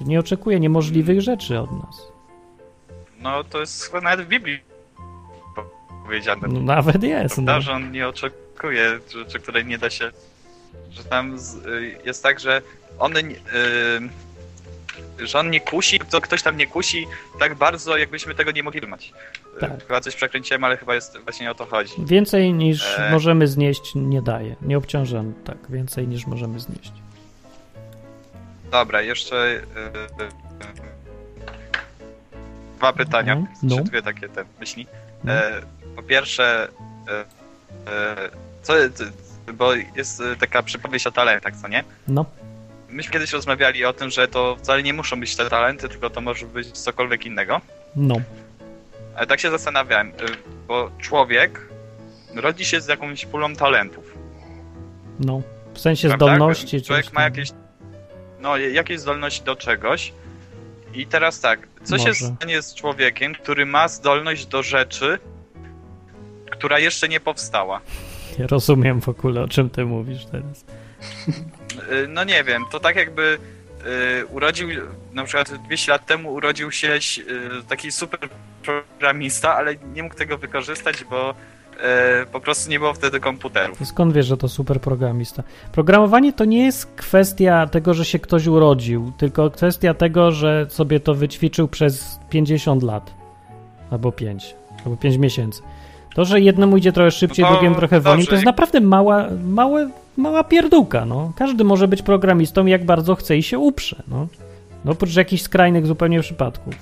Nie oczekuje niemożliwych rzeczy od nas. No to jest chyba nawet w Biblii powiedziane. No, nawet jest, Prawda, no. że on nie oczekuje rzeczy, które nie da się. Że tam z, y, jest tak, że on. nie- Y, że on nie kusi, to ktoś tam nie kusi tak bardzo, jakbyśmy tego nie mogli trzymać. Y, Tak. Chyba coś przekręciłem, ale chyba jest właśnie o to chodzi. Więcej niż E. możemy znieść nie daje. Nie obciążam tak, więcej niż możemy znieść. Dobra, jeszcze y, y, dwa pytania, Mhm, czy no. dwie takie te myśli. No. E, po pierwsze, e, e, co, bo jest e, taka przypowieść o talentach, co nie? No, Myśmy kiedyś rozmawiali o tym, że to wcale nie muszą być te talenty, tylko to może być cokolwiek innego. no, Ale tak się zastanawiałem, y, bo człowiek rodzi się z jakąś pulą talentów. no. W sensie prawda? zdolności. Człowiek ma jakieś, no, jakieś zdolności do czegoś. I teraz tak, co się Może. stanie z człowiekiem, który ma zdolność do rzeczy, która jeszcze nie powstała? Ja rozumiem w ogóle, o czym ty mówisz teraz. Y, No nie wiem, to tak jakby y, urodził, na przykład 200 lat temu urodził się y, taki super programista, ale nie mógł tego wykorzystać, bo po prostu nie było wtedy komputerów. To skąd wiesz, że to super programista? Programowanie to nie jest kwestia tego, że się ktoś urodził, tylko kwestia tego, że sobie to wyćwiczył przez 50 lat. Albo 5, albo 5 miesięcy. To, że jednemu idzie trochę szybciej, No to drugiemu trochę wolniej, to jest naprawdę mała, małe, mała pierdółka, no. Każdy może być programistą, jak bardzo chce i się uprze, no. No, oprócz jakichś skrajnych zupełnie przypadków.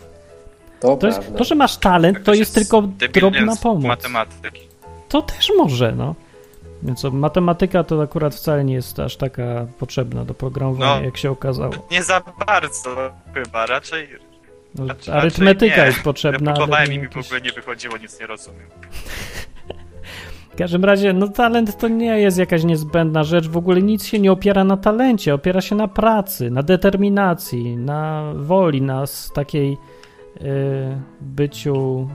To, To, jest, to że masz talent, Jak to jest tylko drobna pomoc. matematyki. To też może, no. Więc matematyka to akurat wcale nie jest aż taka potrzebna do programowania, No. jak się okazało. Nie za bardzo chyba, raczej No, raczej arytmetyka nie. jest potrzebna, próbowałem i mi w jakieś... ogóle nie wychodziło, nic nie rozumiem. W każdym razie, no talent to nie jest jakaś niezbędna rzecz, w ogóle nic się nie opiera na talencie, opiera się na pracy, na determinacji, na woli, na takiej y, byciu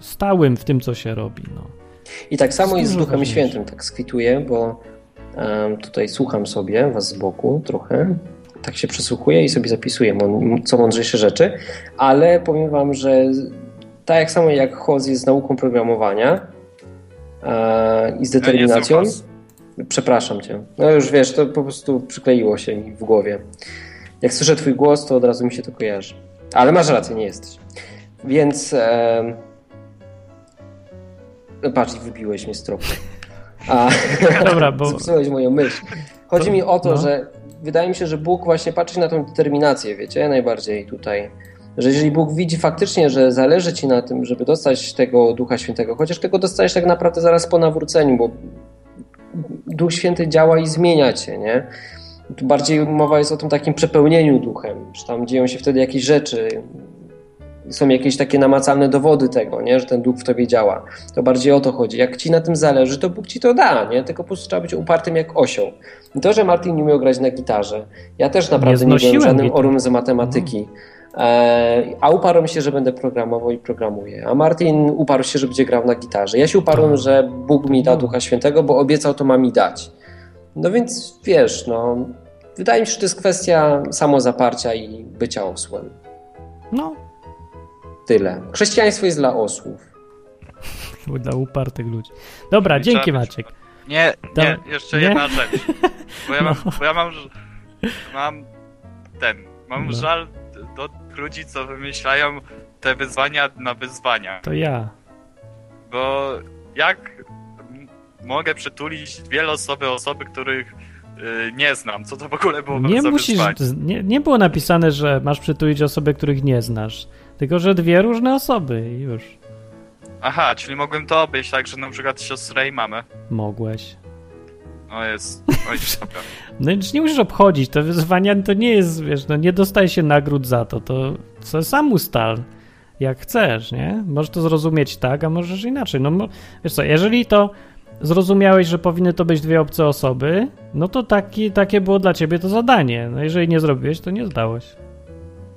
stałym w tym, co się robi, no. I tak samo jest z Duchem ważniejsze. Świętym, tak skwituję, bo Em, Tutaj słucham sobie was z boku trochę. Tak się przysłuchuję i sobie zapisuję mą- co mądrzejsze rzeczy, ale powiem wam, że tak jak samo jak HOZ jest nauką programowania e, i z Ja determinacją. HOZ. Przepraszam cię. No już wiesz, to po prostu przykleiło się mi w głowie. Jak słyszę twój głos, to od razu mi się to kojarzy. Ale masz rację, nie jesteś. Więc. em, Patrz, wybiłeś mnie z tropu. A, Dobra, bo- Zepsułeś moją myśl. Chodzi mi o to, No. że wydaje mi się, że Bóg właśnie patrzy na tą determinację, wiecie, najbardziej tutaj. Że jeżeli Bóg widzi faktycznie, że zależy ci na tym, żeby dostać tego Ducha Świętego, chociaż tego dostajesz tak naprawdę zaraz po nawróceniu, bo Duch Święty działa i zmienia cię, nie? Tu bardziej mowa jest o tym takim przepełnieniu duchem, że tam dzieją się wtedy jakieś rzeczy, są jakieś takie namacalne dowody tego, nie? że ten duch w tobie działa. To bardziej o to chodzi. Jak ci na tym zależy, to Bóg ci to da, nie? Tylko po prostu trzeba być upartym jak osioł. I to, że Martin nie umiał grać na gitarze, ja też naprawdę nie, byłem znosiłem żadnym gitary. orum z matematyki. E, a uparłem się, że będę programował i programuję. A Martin uparł się, że będzie grał na gitarze. Ja się uparłem, Tak. że Bóg mi da No. Ducha Świętego, bo obiecał to ma mi dać. No więc wiesz, no, wydaje mi się, że to jest kwestia samozaparcia i bycia osłem. No, Tyle. Chrześcijaństwo jest dla osłów. dla upartych ludzi. Dobra, I dzięki Maciek. Nie, nie, jeszcze Nie? jedna rzecz. Bo ja mam, No. bo ja mam, mam ten, mam No. żal do ludzi, co wymyślają te wyzwania na wyzwania. To ja. Bo jak mogę przytulić wiele osoby, osoby, których y, nie znam? Co to w ogóle było Nie za musisz, nie, nie było napisane, że masz przytulić osoby, których nie znasz. Tylko, że dwie różne osoby i już. Aha, czyli mogłem to obejść tak, że na przykład siostrę i mamę. Mogłeś. O jest, dobra. No już nie musisz obchodzić, to wyzwania to nie jest, wiesz, no nie dostaje się nagród za to, to co sam ustal, jak chcesz, nie? Możesz to zrozumieć tak, a możesz inaczej. No wiesz co, jeżeli to zrozumiałeś, że powinny to być dwie obce osoby, no to taki, takie było dla ciebie to zadanie. No jeżeli nie zrobiłeś, to nie zdałeś.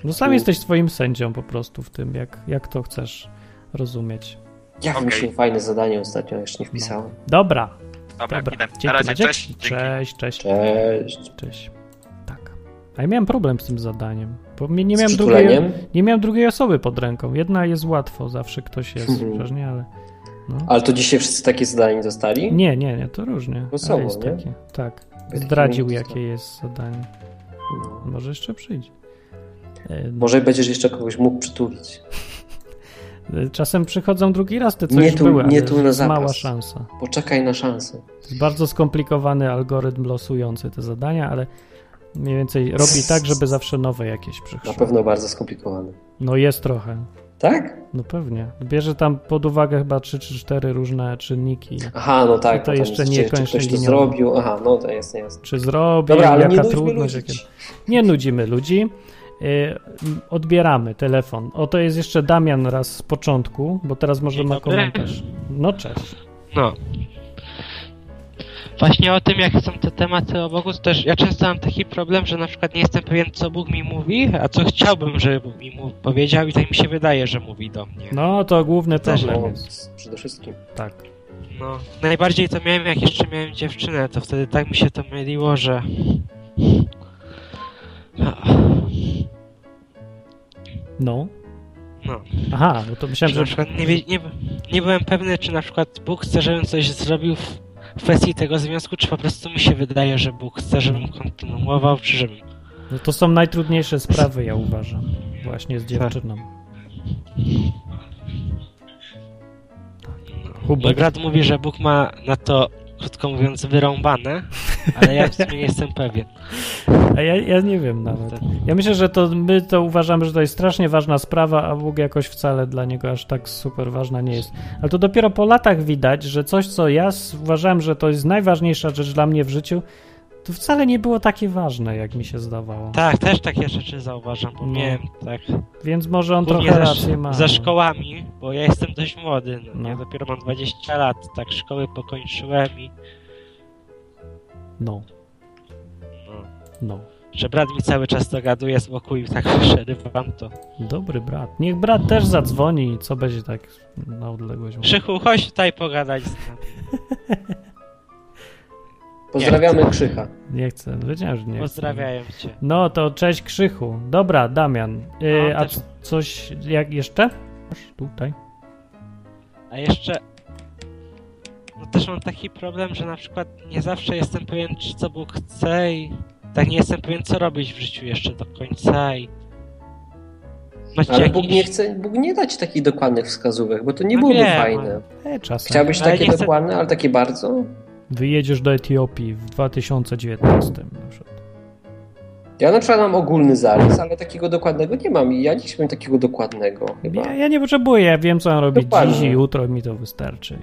No sam U. jesteś swoim sędzią po prostu w tym, jak, jak to chcesz rozumieć. Ja Okej. wymyśliłem fajne zadanie ostatnio, jeszcze nie wpisałem. Dobra, Dobra, dobra. Dzięki, Na razie, cześć. Cześć, cześć. Cześć. Cześć. Tak. A ja miałem problem z tym zadaniem, bo nie Z miałem, drugiej, nie miałem drugiej osoby pod ręką. Jedna jest łatwo, zawsze ktoś jest, Mhm. przecież nie, ale... No. Ale to dzisiaj wszyscy takie zadanie dostali? Nie, nie, nie, to różnie. Ale jest nie? takie. Tak. Zdradził, jakie jest zadanie. No. Może jeszcze przyjdzie. Może będziesz jeszcze kogoś mógł przytulić. Czasem przychodzą drugi raz te, co Nie tu- były, nie tu na jest zapas. mała szansa. Poczekaj na szansę. To jest bardzo skomplikowany algorytm losujący te zadania, ale mniej więcej robi tak, żeby zawsze nowe jakieś Na przyszły. pewno bardzo skomplikowane. No jest trochę. Tak? No pewnie. Bierze tam pod uwagę chyba 3 czy 4 różne czynniki. Aha, no tak. To jeszcze jest, nie czy, czy ktoś to zrobił. Aha, no to jest jasne. Czy zrobił, Dobra, ale jaka nie trudność. Jakie... Nie nudzimy ludzi. Y, odbieramy telefon. Oto jest jeszcze Damian raz z początku, bo teraz może ma komentarz. No cześć. No. Właśnie o tym, jakie są te tematy o Bogu, to też ja często mam taki problem, że na przykład nie jestem pewien, co Bóg mi mówi, a co chciałbym, żeby Bóg mi powiedział i tak mi się wydaje, że mówi do mnie. No to główny Też problem jest. przede wszystkim. Tak. No, najbardziej to miałem, jak jeszcze miałem dziewczynę, to wtedy tak mi się to myliło, że... No. No, Aha, no to myślałem, że na przykład nie, wie- nie, nie byłem pewny, czy na przykład Bóg chce, żebym coś zrobił w, kwestii tego związku, czy po prostu mi się wydaje, że Bóg chce, żebym kontynuował, czy żebym... No to są najtrudniejsze sprawy, ja uważam. Właśnie z dziewczyną. Mój Hubert. brat mówi, że Bóg ma na to, krótko mówiąc, wyrąbane, ale ja w sumie nie jestem pewien. A ja, ja nie wiem nawet. Ja myślę, że to my to uważamy, że to jest strasznie ważna sprawa, a Bóg jakoś wcale dla niego aż tak super ważna nie jest. Ale to dopiero po latach widać, że coś, co ja uważałem, że to jest najważniejsza rzecz dla mnie w życiu, to wcale nie było takie ważne, jak mi się zdawało. Tak, też takie rzeczy zauważam, bo No. miałem tak. Więc może on Głównie trochę rację ma. ze szkołami, bo ja jestem dość młody, no, No. ja dopiero mam 20 lat, tak szkoły pokończyłem i No, no, no. że brat mi cały czas dogaduje z boku i tak przerywam to. Dobry brat. Niech brat też zadzwoni i co będzie tak na odległość. Krzychu, chodź tutaj pogadać z nami. Pozdrawiamy Krzycha. Nie chcę, wiedziałem, że nie chcę. Pozdrawiają cię. No to cześć Krzychu. Dobra, Damian. Yy, No, a też- coś jak jeszcze? Masz Tutaj. A jeszcze... No też mam taki problem, że na przykład nie zawsze jestem pewien, czy co Bóg chce i tak nie jestem pewien, co robić w życiu jeszcze do końca i... Macie Ale jakiś... Bóg nie chce, Bóg nie da ci takich dokładnych wskazówek, bo to nie No byłoby wiem, fajne. E, czasem. Chciałbyś Ale takie chcę- dokładne, ale takie bardzo? Wyjedziesz do Etiopii w 2019 na przykład. Ja na przykład mam ogólny zarys, ale takiego dokładnego nie mam i ja nie chciałbym takiego dokładnego chyba. Ja, ja nie potrzebuję, ja wiem co mam robić Dokładnie. dziś i jutro mi to wystarczy.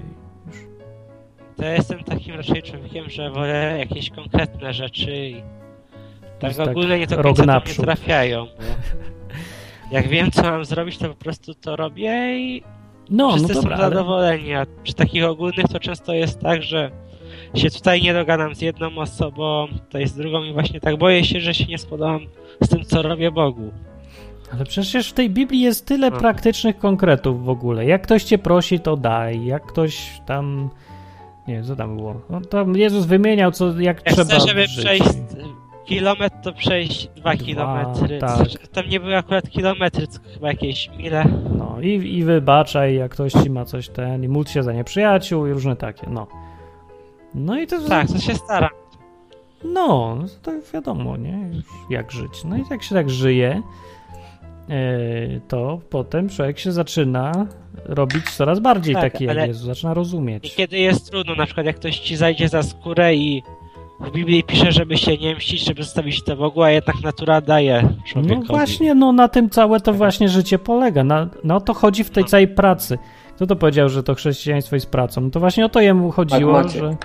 To jestem takim raczej człowiekiem, że wolę jakieś konkretne rzeczy i tak tak ogólnie nie do końca do mnie trafiają. Jak wiem, co mam zrobić, to po prostu to robię i No, no wszyscy dobra, są zadowoleni. A przy takich ogólnych to często jest tak, że się tutaj nie dogadam z jedną osobą, jest z drugą i właśnie tak boję się, że się nie spodobam z tym, co robię Bogu. Ale przecież w tej Biblii jest tyle No. praktycznych konkretów w ogóle. Jak ktoś cię prosi, to daj. Jak ktoś tam. Nie, co tam było? No, tam Jezus wymieniał, co, jak Jak trzeba chcę, żeby żyć. przejść kilometr, to przejść dwa kilometry. tak. Tam nie były akurat kilometry, tylko chyba jakieś mile. No i, i wybaczaj, jak ktoś ci ma coś ten, i módl się za nieprzyjaciół i różne takie, no. No i to. Tak, to się staram. No, to wiadomo, nie? Już jak żyć. No i jak się tak żyje, to potem człowiek się zaczyna robić coraz bardziej Tak, taki jak Jezus, zaczyna rozumieć. Niekiedy jest trudno, na przykład jak ktoś ci zajdzie za skórę i w Biblii pisze, żeby się nie mścić, żeby zostawić to Bogu, a jednak natura daje człowiekowi. No właśnie, no na tym całe to właśnie życie polega. Na, na o to chodzi w tej No. całej pracy. Kto to powiedział, że to chrześcijaństwo jest pracą? No to właśnie o to jemu chodziło, Maciek. że...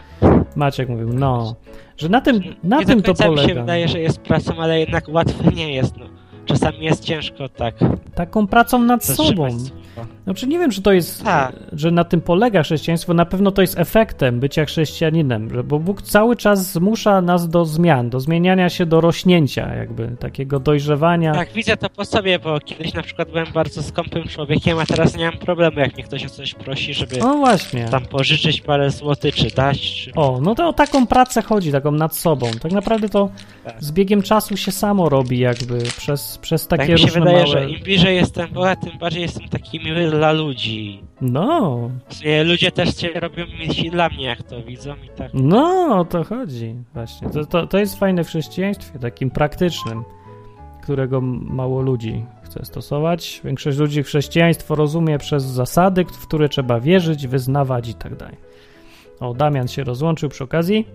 Maciek mówił, no. Że na tym, na nie tym to końca mi się polega. wydaje, że jest pracą, ale jednak łatwe nie jest. No. Czasami jest ciężko tak Taką pracą nad sobą. słowa. Znaczy nie wiem, czy to jest, Tak. że na tym polega chrześcijaństwo. Na pewno to jest efektem bycia chrześcijaninem, bo Bóg cały czas zmusza nas do zmian, do zmieniania się, do rośnięcia, jakby takiego dojrzewania. Tak, widzę to po sobie, bo kiedyś na przykład byłem bardzo skąpym człowiekiem, a teraz nie mam problemu, jak mnie ktoś o coś prosi, żeby No właśnie. tam pożyczyć parę złotych, czy dać, czy... O, no to o taką pracę chodzi, taką nad sobą. Tak naprawdę to Tak. z biegiem czasu się samo robi, jakby przez, przez Tak takie mi się różne wydaje, małe... że im bliżej jestem Boga, tym bardziej jestem taki miły dla ludzi. No, Ludzie też się robią milsi dla mnie, jak to widzą i tak. no, o to chodzi właśnie. To, to, to jest fajne w chrześcijaństwie, takim praktycznym, którego mało ludzi chce stosować. Większość ludzi chrześcijaństwo rozumie przez zasady, w które trzeba wierzyć, wyznawać i tak dalej. O, Damian się rozłączył przy okazji.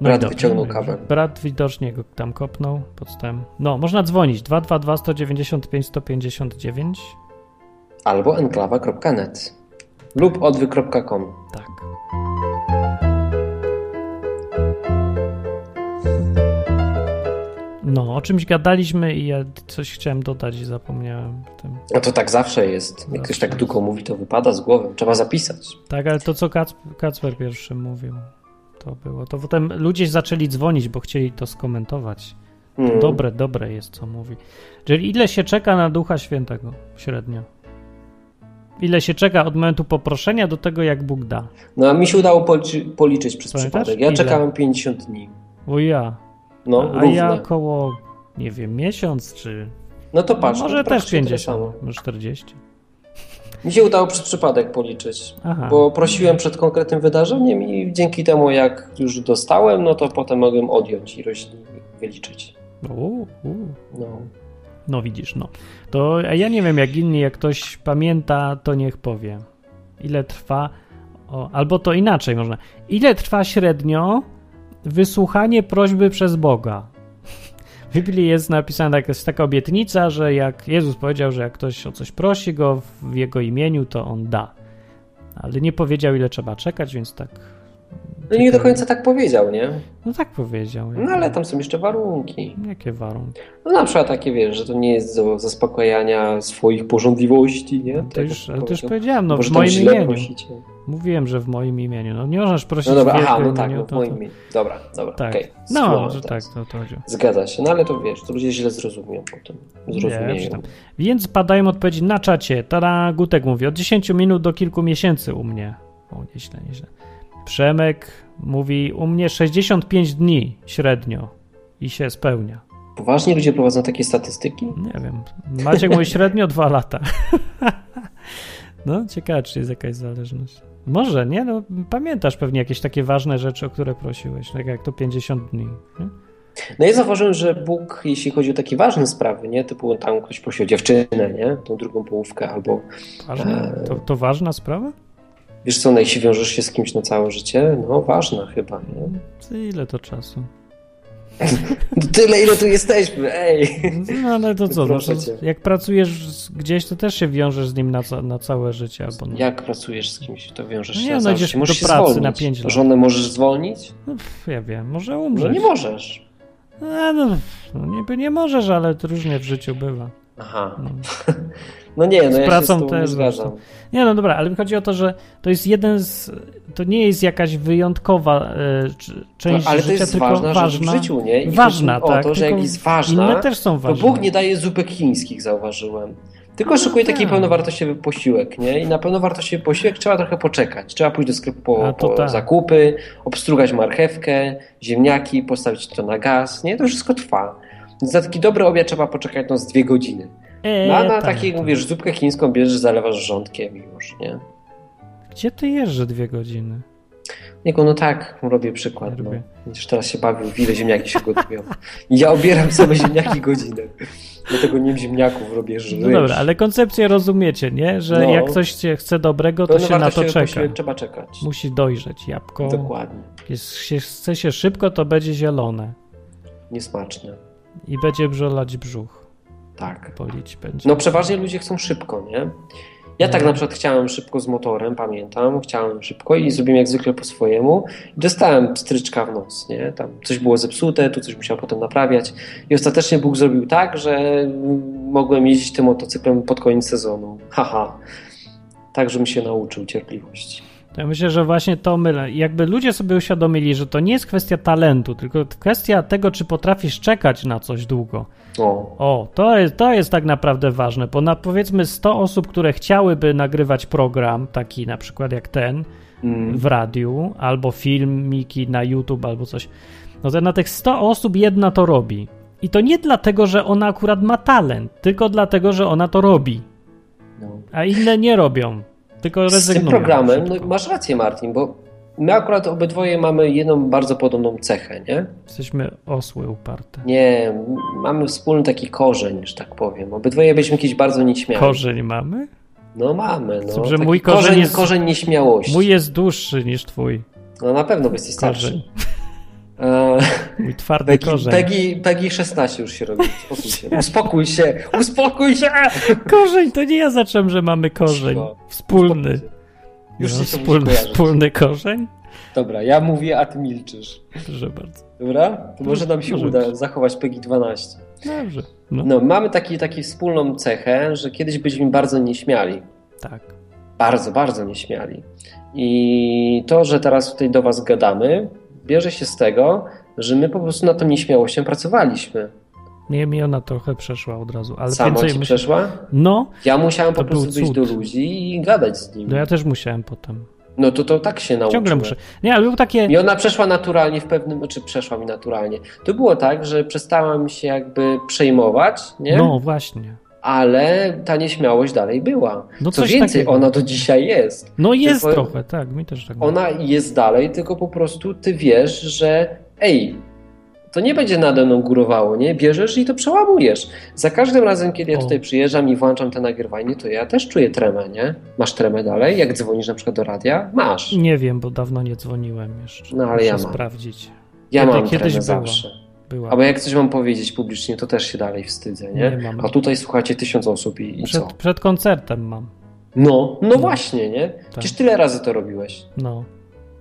No Brat wyciągnął kabel. Brat widocznie go tam kopnął podstęp. No, można dzwonić 222 195 159. Albo enklawa.net lub odwy.com. Tak. No, o czymś gadaliśmy i ja coś chciałem dodać i zapomniałem w tym. No to tak zawsze jest. Jak ktoś tak długo mówi, to wypada z głowy. Trzeba zapisać. Tak, ale to co Kac Kacper pierwszy mówił, to było. To potem ludzie zaczęli dzwonić, bo chcieli to skomentować. Mm. Dobre, dobre jest, co mówi. Czyli ile się czeka na Ducha Świętego średnio? Ile się czeka od momentu poproszenia do tego, jak Bóg da? No a mi się udało policzy, policzyć przez Pamiętasz? przypadek. Ja Ile? czekałem 50 dni. O ja. No, A równe. ja około, nie wiem, miesiąc czy. No to patrz. może no, też praktycznie tyle 50, samo. może 40. Mi się udało przez przypadek policzyć. Aha. Bo prosiłem przed konkretnym wydarzeniem i dzięki temu, jak już dostałem, no to potem mogłem odjąć i wyliczyć. U, u. No. No widzisz, no. To ja nie wiem, jak inni, jak ktoś pamięta, to niech powie. Ile trwa. O, albo to inaczej można. Ile trwa średnio wysłuchanie prośby przez Boga? W Biblii jest napisana taka, jest taka obietnica, że jak Jezus powiedział, że jak ktoś o coś prosi go w jego imieniu, to on da. Ale nie powiedział, ile trzeba czekać, więc tak. No nie do końca tak powiedział, nie? No tak powiedział. No ale tam są jeszcze warunki. Jakie warunki? No na przykład takie, wiesz, że to nie jest do zaspokojania swoich porządliwości, nie? No to Tak już, ale to już powiedział. powiedziałem, no Może w moim imieniu. prosicie. Mówiłem, że w moim imieniu. No nie możesz prosić No dobra, aha, no tak, imieniu, no w moim imieniu. Dobra, dobra, Tak. okej. No, że tak, teraz. to, to chodziło. Zgadza się, no ale to wiesz, to ludzie źle zrozumią potem. Nie, Zrozumieją. tam. Więc padają odpowiedzi na czacie. Tada, Gutek mówi, od 10 minut do kilku miesięcy u mnie. O, nieźle, nieźle. Przemek mówi u mnie 65 dni średnio i się spełnia. Poważnie ludzie prowadzą takie statystyki? Nie wiem. Maciek mówi średnio dwa lata. No, ciekawe, czy jest jakaś zależność. Może, nie? No, pamiętasz pewnie jakieś takie ważne rzeczy, o które prosiłeś, tak jak to 50 dni. Nie? No ja zauważyłem, że Bóg, jeśli chodzi o takie ważne sprawy, nie? Typu tam ktoś prosił o dziewczynę, nie? Tą drugą połówkę, albo? Eee. To, to ważna sprawa? Wiesz co, no jeśli wiążesz się z kimś na całe życie, no ważna chyba, nie? Ile to czasu? No Tyle, ile tu jesteśmy, ej! No ale to co? No, to, jak pracujesz gdzieś, to też się wiążesz z nim na, ca- na całe życie. Albo no. Jak pracujesz z kimś, to wiążesz No się nie, na no całe idziesz życie. Możesz do pracy zwolnić. na pięć lat. Żonę możesz zwolnić? No, pff, ja wiem, może No umrzeć. nie możesz. No, no niby nie możesz, ale to różnie w życiu bywa. Aha. No. No nie, no Z ja pracą się z też nie zgadzam. Nie, no dobra, ale mi chodzi o to, że to jest jeden z. To nie jest jakaś wyjątkowa e, czy- No, część ale to życia, jest tylko ważna, ważna. rzecz w życiu, nie? I ważna, tak. o to, że jak jest ważna, Inne też są to ważne. Bóg nie daje zupek chińskich, zauważyłem. Tylko szykuje taki tak. pełnowartościowy posiłek, nie? I na pełnowartościowy posiłek trzeba trochę poczekać. Trzeba pójść do sklepu po, to po tak. zakupy, obstrugać marchewkę, ziemniaki, postawić to na gaz, nie? To wszystko trwa. Na taki dobry obiad trzeba poczekać no z dwie godziny. E, No, a na tak, takiego, tak. wiesz, zupkę chińską bierzesz, zalewasz wrzątkiem i już, nie? Gdzie ty jesz, że dwie godziny? Nieko, no tak, robię przykład. Ja No. Będziesz teraz się bawił, ile ziemniaki się gotują. Ja obieram same ziemniaki godzinę. Dlatego nie ziemniaków robię żyć. No dobra, ale koncepcję rozumiecie, nie? Że No. jak coś cię chce dobrego, to się na to czeka. trzeba czekać. Musi dojrzeć jabłko. Dokładnie. Jest, się, chce się szybko, to będzie zielone. Niesmaczne. I będzie brzolać brzuch. Tak. Polić będzie. No przeważnie ludzie chcą szybko, nie? Ja tak na przykład chciałem szybko z motorem, pamiętam, chciałem szybko i zrobiłem jak zwykle po swojemu. Dostałem stryczka w nos, nie? Tam coś było zepsute, tu coś musiałem potem naprawiać. I ostatecznie Bóg zrobił tak, że mogłem jeździć tym motocyklem pod koniec sezonu. Haha. Tak, żebym się nauczył cierpliwości. Ja myślę, że właśnie to mylę. Jakby ludzie sobie uświadomili, że to nie jest kwestia talentu, tylko kwestia tego, czy potrafisz czekać na coś długo. O, O, to jest, to jest tak naprawdę ważne, bo na powiedzmy 100 osób, które chciałyby nagrywać program, taki na przykład jak ten, mm, w radiu, albo filmiki na YouTube, albo coś, no to na tych 100 osób jedna to robi. I to nie dlatego, że ona akurat ma talent, tylko dlatego, że ona to robi, no. a inne nie robią, tylko Z rezygnują. tym programem, no, masz rację Martin, bo my akurat obydwoje mamy jedną bardzo podobną cechę, nie? Jesteśmy osły uparte. Nie, mamy wspólny taki korzeń, że tak powiem. Obydwoje byliśmy kiedyś bardzo nieśmiali. Korzeń mamy? No mamy, no. Taki mój korzeń korzeń, jest- korzeń nieśmiałości. Mój jest dłuższy niż twój No na pewno, bo jesteś korzeń. starszy. E, Mój twardy Peggy, korzeń. Peggy, Peggy 16 już się robi. Uspokój się. Uspokój się! Uspokój się! Korzeń, to nie ja zacząłem, że mamy korzeń. Wspólny. Już No, wspólny, wspólny korzeń? Dobra, ja mówię, a ty milczysz. Proszę bardzo. Dobra? To może nam się uda zachować Peggy 12. Dobrze. No, No, mamy taki, taki wspólną cechę, że kiedyś byliśmy bardzo nieśmiali. tak. Bardzo, bardzo nieśmiali. I to, że teraz tutaj do Was gadamy, bierze się z tego, że my po prostu na tą nieśmiałością pracowaliśmy. Nie, mi ona trochę przeszła od razu, ale Sama więcej ci przeszła? No, Ja musiałem po prostu wyjść do ludzi i gadać z nimi. no ja też musiałem potem. No to, to tak się nauczyłem. Ciągle muszę. Nie, ale był takie... I ona przeszła naturalnie w pewnym, czy przeszła mi naturalnie. To było tak, że przestałam się jakby przejmować, nie? No, właśnie. Ale ta nieśmiałość dalej była. No Co więcej, takiego. ona do dzisiaj jest. No jest Tylko- trochę, tak, mi też tak. Ona jest dalej, tylko po prostu ty wiesz, że ej, to nie będzie nade mną górowało, nie? Bierzesz i to przełamujesz. Za każdym razem, kiedy ja tutaj przyjeżdżam i włączam te nagrywanie, to ja też czuję tremę, nie? Masz tremę dalej? Jak dzwonisz na przykład do radia? Masz. Nie wiem, bo dawno nie dzwoniłem jeszcze. No, ale Muszę ja mam. sprawdzić. Ja Kiedy- mam kiedyś tremę zawsze. Była. Albo jak coś mam powiedzieć publicznie, to też się dalej wstydzę, nie? Nie mam. A tutaj słuchacie tysiąc osób i, i Przed, co? przed koncertem mam. No, no No. właśnie, nie? Przecież tyle razy to robiłeś. No,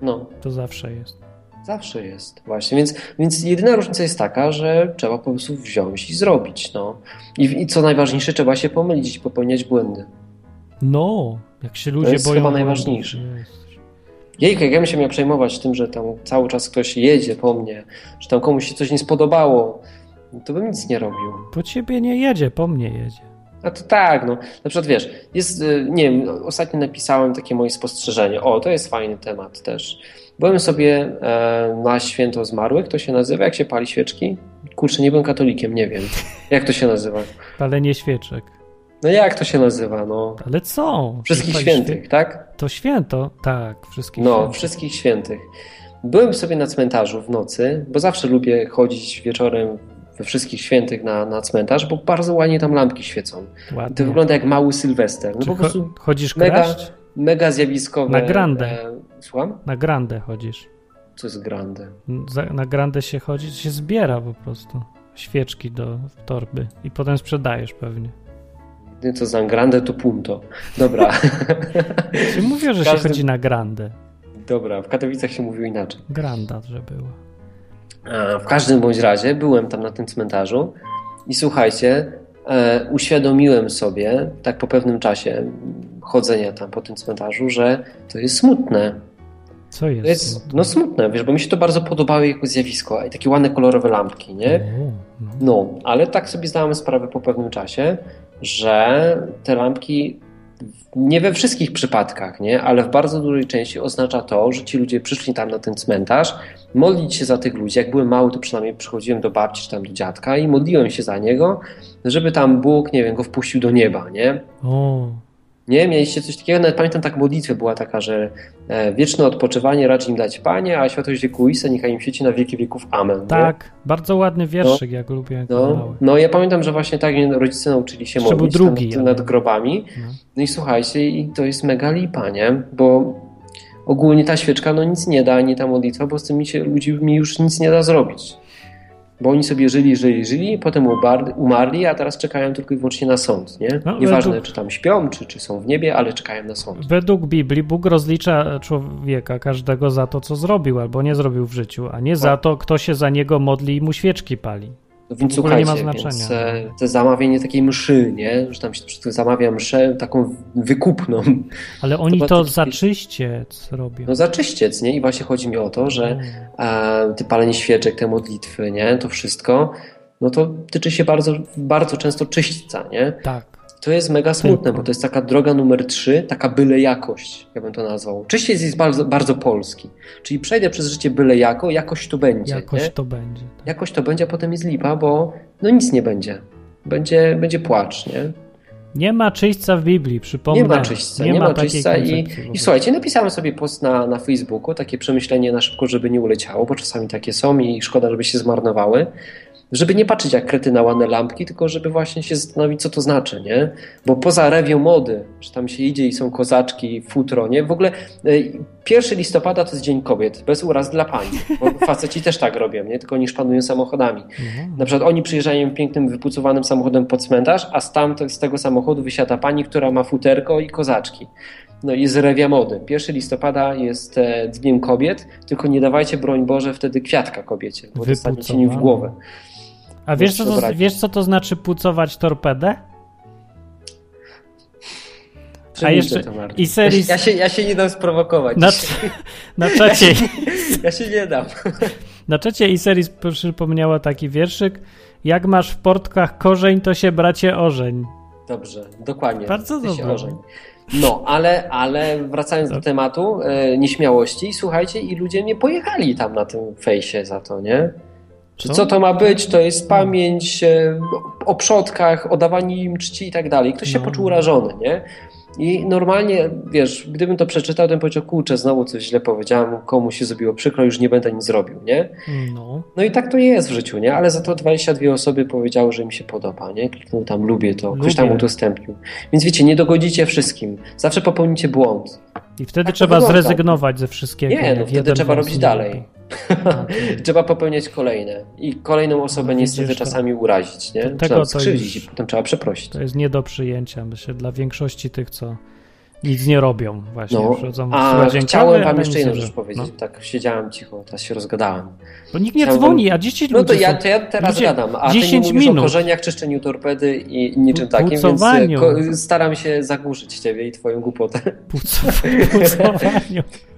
No, to zawsze jest. zawsze jest. Właśnie, więc, więc jedyna różnica jest taka, że trzeba po prostu wziąć i zrobić, no. I, I co najważniejsze, trzeba się pomylić i popełniać błędy. No, jak się ludzie jest boją. chyba najważniejsze. Jest. Jejka, ja bym się miał przejmować tym, że tam cały czas ktoś jedzie po mnie, że tam komuś się coś nie spodobało, to bym nic nie robił. Po ciebie nie jedzie, po mnie jedzie. A to tak, no. Na przykład wiesz, jest, y, nie wiem, ostatnio napisałem takie moje spostrzeżenie. O, to jest fajny temat też. Byłem sobie e, na święto zmarłych, to się nazywa, jak się pali świeczki? Kurczę, nie byłem katolikiem, nie wiem. Jak to się nazywa? Palenie świeczek. No jak to się nazywa, no? Ale co? Wszystkich świętych, tak? To święto? Tak, wszystkich No, świętych. wszystkich świętych. Byłem sobie na cmentarzu w nocy, bo zawsze lubię chodzić wieczorem we wszystkich świętych na, na cmentarz, bo bardzo ładnie tam lampki świecą. I to Ładnie. wygląda jak mały Sylwester. No Czy po prostu chodzisz mega, kraść? mega zjawiskowe. Na grandę. E, słucham? Na grandę chodzisz. Co jest grande? Na grandę się chodzi, się zbiera po prostu. Świeczki do torby i potem sprzedajesz pewnie. Co za grande to punto. Dobra. Czy mówię, że się Każdy- chodzi na grandę? Dobra, w Katowicach się mówiło inaczej. Granda, że była. E, W każdym bądź razie byłem tam na tym cmentarzu i słuchajcie, e, uświadomiłem sobie, tak po pewnym czasie chodzenia tam po tym cmentarzu, że to jest smutne. Co jest? To jest no smutne, wiesz, bo mi się to bardzo podobało jako zjawisko i takie ładne kolorowe lampki, nie? No. No, ale tak sobie zdałem sprawę po pewnym czasie, że te lampki nie we wszystkich przypadkach, nie, ale w bardzo dużej części oznacza to, że ci ludzie przyszli tam na ten cmentarz, modlić się za tych ludzi. Jak byłem mały, to przynajmniej przychodziłem do babci czy tam do dziadka i modliłem się za niego, żeby tam Bóg, nie wiem, go wpuścił do nieba, nie? O, Nie, mieliście coś takiego, nawet pamiętam tak modlitwę była taka, że e, wieczne odpoczywanie racz im dać Panie, a światłość wiekuista niechaj im świeci na wieki wieków. Amen. nie? tak. Bardzo ładny wierszyk, ja go lubię No, no ja pamiętam, że właśnie tak rodzice nauczyli się Jeszcze modlić drugi, nad, ale- nad grobami. No. No i słuchajcie, i to jest mega lipa, nie? Bo ogólnie ta świeczka no nic nie da, ani ta modlitwa, bo z tymi się ludźmi już nic nie da zrobić. Bo oni sobie żyli, żyli, żyli, potem umarli, a teraz czekają tylko i wyłącznie na sąd, nie? No, Nieważne, według- czy tam śpią, czy, czy są w niebie, ale czekają na sąd. Według Biblii Bóg rozlicza człowieka każdego za to, co zrobił albo nie zrobił w życiu, a nie za to, kto się za niego modli i mu świeczki pali. No więc ogóle nie ma słuchajcie, więc znaczenia. e, te zamawianie takiej mszy, nie? Że tam się zamawia mszę taką wykupną, Ale oni to taki- za czyściec robią. no za czyściec, nie? I właśnie chodzi mi o to, że e, te palenie świeczek, te modlitwy, nie? To wszystko, no to tyczy się bardzo, bardzo często czyśćca, nie? Tak. To jest mega smutne, bo to jest taka droga numer trzy, taka byle jakość, ja bym to nazwał. Czyściec jest bardzo, bardzo polski, czyli przejdę przez życie byle jako, jakość to będzie, Jakoś nie? to będzie. Tak. Jakość to będzie, a potem jest lipa, bo no nic nie będzie. Będzie, będzie płacz, nie? Nie ma czyśćca w Biblii, przypomnę. Nie ma czyśćca, nie, ma, takiej czyśćca i, i słuchajcie, napisałem sobie post na, na Facebooku, takie przemyślenie na szybko, żeby nie uleciało, bo czasami takie są i szkoda, żeby się zmarnowały, żeby nie patrzeć jak krety na ładne lampki, tylko żeby właśnie się zastanowić, co to znaczy, nie? Bo poza rewią mody, że tam się idzie i są kozaczki, futro, nie? W ogóle y, 1 listopada to jest Dzień Kobiet, bez uraz dla pani, bo faceci też tak robią, nie? Tylko oni szpanują samochodami. No. Na przykład oni przyjeżdżają pięknym, wypucowanym samochodem pod cmentarz, a z, tamto, z tego samochodu wysiada pani, która ma futerko i kozaczki. No i z rewia mody. 1 listopada jest e, Dniem Kobiet, tylko nie dawajcie, broń Boże, wtedy kwiatka kobiecie, bo dostaniecie nim w głowę. A wiesz co, to, wiesz, co to znaczy pucować torpedę? Przyjmijcie jeszcze- i serii- Ja, się, ja się nie dam sprowokować. Na, na czacie, Ja się nie dam. na czacie i serii przypomniała taki wierszyk. Jak masz w portkach korzeń, to się bracie ożeń. Dobrze, dokładnie. Bardzo się dobrze. ożeń. No, ale, ale wracając do tematu e, nieśmiałości, słuchajcie, i ludzie nie pojechali tam na tym fejsie za to, nie? Czy Co? to ma być? To jest pamięć e, o przodkach, o dawaniu im czci i tak dalej. Ktoś się No. poczuł urażony, nie? I normalnie, wiesz, gdybym to przeczytał, to bym powiedział, kurczę, znowu coś źle powiedziałem, komuś się zrobiło przykro, już nie będę nic zrobił, nie? No. No i tak to jest w życiu, nie? Ale za to 22 osoby powiedziały, że im się podoba, nie? Kliknął tam lubię to, ktoś tam Lubię. udostępnił. Więc wiecie, nie dogodzicie wszystkim. Zawsze popełnicie błąd. I wtedy Tak trzeba zrezygnować ze wszystkiego. Nie, no wtedy trzeba robić dalej. Trzeba popełniać kolejne. I kolejną osobę No, niestety widzisz, to- czasami urazić, nie? to Trzeba skrzywdzić i potem trzeba przeprosić. To jest nie do przyjęcia, myślę, dla większości tych, co nic nie robią właśnie. No, przychodzą a chciałem wam jeszcze jedną rzecz powiedzieć. No. Tak siedziałem cicho, teraz się rozgadałem. Bo nikt nie Chciałem dzwoni, a 10 No ludzi to ja, to ja teraz Ludzie, gadam, a ty nie 10 mówisz minut. o korzeniach, czyszczeniu torpedy i niczym takim, więc ko- staram się zagłuszyć ciebie i twoją głupotę. Pucow- pucowaniu.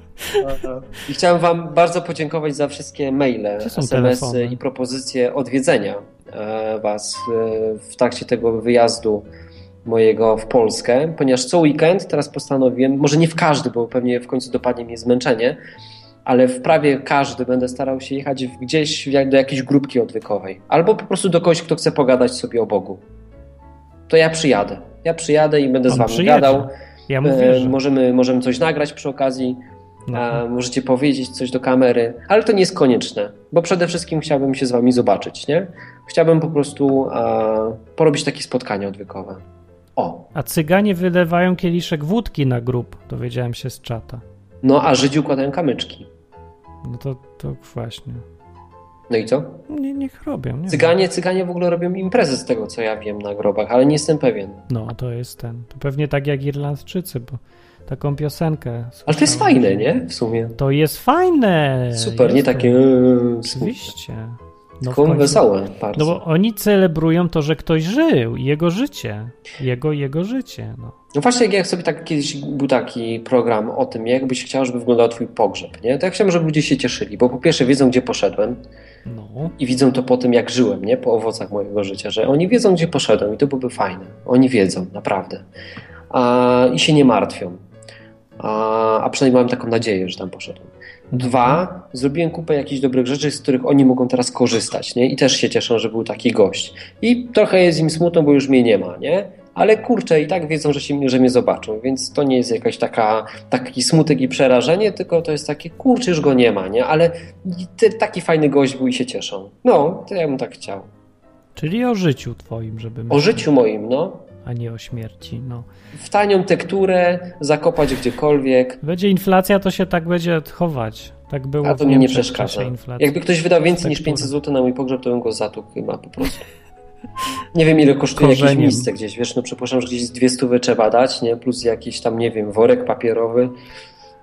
I chciałem Wam bardzo podziękować za wszystkie maile, SMS-y i propozycje odwiedzenia e, Was e, w trakcie tego wyjazdu mojego w Polskę, ponieważ co weekend teraz postanowiłem, może nie w każdy, bo pewnie w końcu dopadnie mnie zmęczenie, ale w prawie każdy będę starał się jechać gdzieś do jakiejś grupki odwykowej. Albo po prostu do kogoś, kto chce pogadać sobie o Bogu. To ja przyjadę. Ja przyjadę i będę On z wami przyjedzie. gadał. Ja mu E, wierzę. możemy, możemy coś nagrać przy okazji. No. A możecie powiedzieć coś do kamery, ale to nie jest konieczne, bo przede wszystkim chciałbym się z wami zobaczyć, nie? Chciałbym po prostu a, porobić takie spotkanie odwykowe. O, A cyganie wylewają kieliszek wódki na grób, dowiedziałem się z czata. no a Żydzi układają kamyczki. No to, to właśnie. No i co? Nie, niech robią. Nie Cyganie, cyganie w ogóle robią imprezy z tego, co ja wiem na grobach, ale nie jestem pewien. No, to jest ten. To pewnie tak jak Irlandczycy, bo taką piosenkę. Ale to jest fajne, nie? W sumie. To jest fajne. Super, nie jest takie... to. eee, smutne. Oczywiście. No, Tylko końcu- wesołe bardzo. No bo oni celebrują to, że ktoś żył, jego życie. Jego, jego życie. No. No właśnie, jak sobie tak kiedyś był taki program o tym, jakbyś chciał, żeby wyglądał twój pogrzeb, nie? To ja chciałem, żeby ludzie się cieszyli, bo po pierwsze wiedzą, gdzie poszedłem no. i widzą to po tym, jak żyłem, nie? Po owocach mojego życia, że oni wiedzą, gdzie poszedłem i to byłoby fajne. Oni wiedzą, naprawdę. A, I się nie martwią. A, a przynajmniej mam taką nadzieję, że tam poszedłem. Dwa, zrobiłem kupę jakichś dobrych rzeczy, z których oni mogą teraz korzystać, nie? I też się cieszą, że był taki gość. I trochę jest im smutno, bo już mnie nie ma, nie? Ale kurczę, i tak wiedzą, że, się, że mnie zobaczą, więc to nie jest jakaś taka, taki smutek i przerażenie, tylko to jest takie, kurczę, już go nie ma, nie? Ale ty, taki fajny gość był i się cieszą. No, to ja bym tak chciał. Czyli o życiu twoim, żeby O życiu moim, no. A nie o śmierci. No. W tanią tekturę, zakopać gdziekolwiek, Będzie inflacja, to się tak będzie chować. Tak było a w to mi nie w przeszkadza. Jakby ktoś wydał więcej niż Tektury. 500 zł na mój pogrzeb, to bym go zatukł chyba po prostu. Nie wiem, ile kosztuje jakieś Korzeniem. miejsce gdzieś, wiesz, no przepraszam, że gdzieś dwie stówy trzeba dać, nie? Plus jakiś tam, nie wiem, worek papierowy,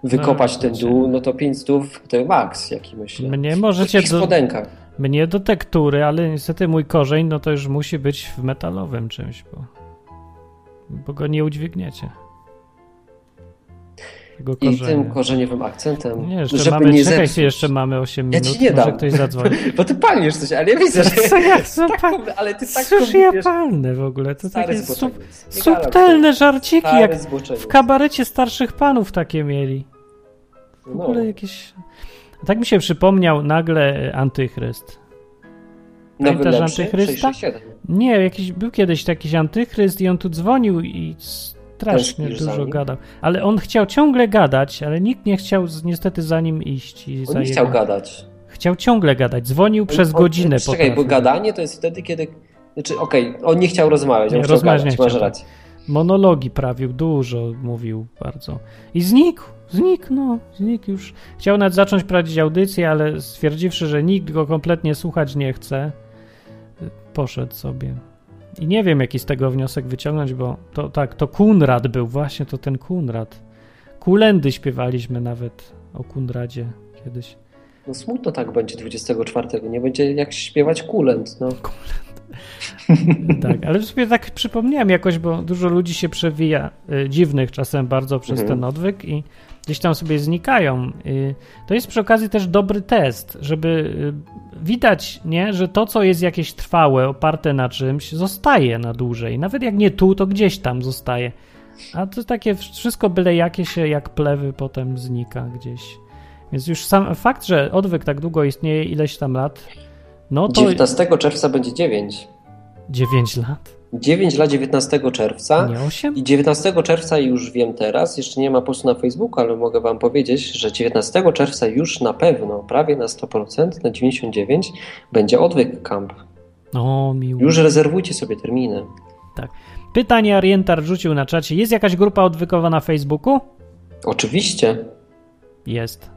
wykopać No, ten wiecie. dół, no to 5 stów to maks, jaki myślę. Mnie W możecie takich do, mnie do tektury, ale niestety mój korzeń, no to już musi być w metalowym czymś, bo, bo go nie udźwigniecie. I tym korzeniowym akcentem, Nie, jeszcze żeby mamy, nie czekaj, zepsuć. jeszcze mamy 8 Ja minut, ci nie może dam. ktoś zadzwoni. Bo ty palniesz coś, ale ja widzę, że... Co ja chcę tak, pa- ale ty tak Cóż ja palne w ogóle, to takie sub, subtelne żarciki, Stary jak zboczeniec. w kabarecie starszych panów takie mieli. W No. ogóle jakieś... A tak mi się przypomniał nagle Antychryst. Pamiętasz? Antychrysta? 667. Nie, jakiś, był kiedyś taki Antychryst i on tu dzwonił i strasznie dużo gadał. Ale on chciał ciągle gadać, ale nikt nie chciał niestety za nim iść. I On za nie chciał jego... gadać. Chciał ciągle gadać. Dzwonił przez On- godzinę Czekaj, bo gadanie to jest wtedy, kiedy... Znaczy, okej, on nie chciał rozmawiać, Nie, on chciał rozmawiać nie gadać, masz chciał, tak. Monologi prawił, dużo mówił bardzo. I znikł, znikł, no, znikł już. Chciał nawet zacząć prowadzić audycję, ale stwierdziwszy, że nikt go kompletnie słuchać nie chce, poszedł sobie. I nie wiem, jaki z tego wniosek wyciągnąć, bo to tak, to Kunrad był, właśnie to ten Kunrad. Kulendy śpiewaliśmy nawet o Kunradzie kiedyś. No smutno tak będzie 24, nie będzie jak śpiewać kulent, no. Tak, ale sobie tak przypomniałem jakoś, bo dużo ludzi się przewija, y, dziwnych czasem bardzo przez Mhm. ten odwyk i gdzieś tam sobie znikają. Y, to jest przy okazji też dobry test, żeby y, widać, nie, że to, co jest jakieś trwałe, oparte na czymś, zostaje na dłużej. Nawet jak nie tu, to gdzieś tam zostaje. A to takie wszystko byle jakie się jak plewy potem znika gdzieś. Więc już sam fakt, że odwyk tak długo istnieje, ileś tam lat, no to 19 czerwca będzie 9. 9 lat, 9 lat 19 czerwca. nie 8? I 19 czerwca już wiem teraz, jeszcze nie ma postu na Facebooku, ale mogę wam powiedzieć, że 19 czerwca już na pewno, prawie na 100%, na 99 będzie odwyk camp. O, miło. Już rezerwujcie sobie terminy. Pytanie Arientar rzucił na czacie. Jest jakaś grupa odwykowa na Facebooku? Oczywiście, Jest.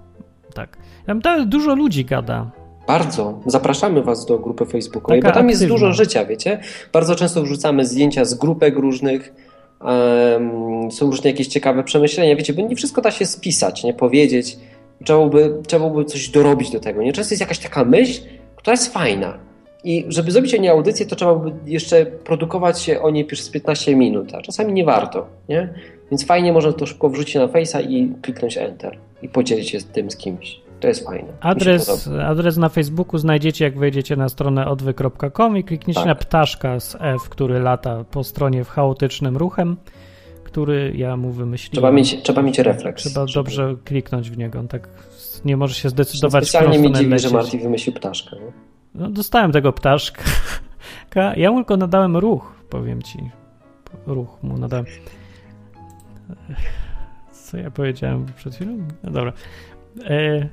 Tak. Tam ta- dużo ludzi gada. Bardzo. Zapraszamy was do grupy facebookowej, Taka bo tam jest aktywna. dużo życia, wiecie? Bardzo często wrzucamy zdjęcia z grupek różnych, em, są różne jakieś ciekawe przemyślenia, wiecie, bo nie wszystko da się spisać, nie powiedzieć. Trzeba byłoby, trzeba byłoby coś dorobić do tego. Nie? Często jest jakaś taka myśl, która jest fajna. I żeby zrobić o niej audycję, to trzeba by jeszcze produkować się o niej przez 15 minut, a czasami nie warto. Nie? Więc fajnie można to szybko wrzucić na Face'a i kliknąć Enter i podzielić się z tym z kimś. To jest fajne. Mi Adres, adres na Facebooku znajdziecie, jak wejdziecie na stronę odwy.com i klikniecie Tak. na ptaszka z F, który lata po stronie w chaotycznym ruchem, który ja mu wymyśliłem. Trzeba mieć, trzeba mieć refleks. Trzeba żeby- dobrze kliknąć w niego. On tak nie może się zdecydować, Specjalnie stronę dziwi, że. Marty wymyślił ptaszkę. No. No, dostałem tego ptaszka. Ja mu tylko nadałem ruch, powiem ci. Ruch mu nadałem. Co ja powiedziałem przed chwilą? No dobra. E,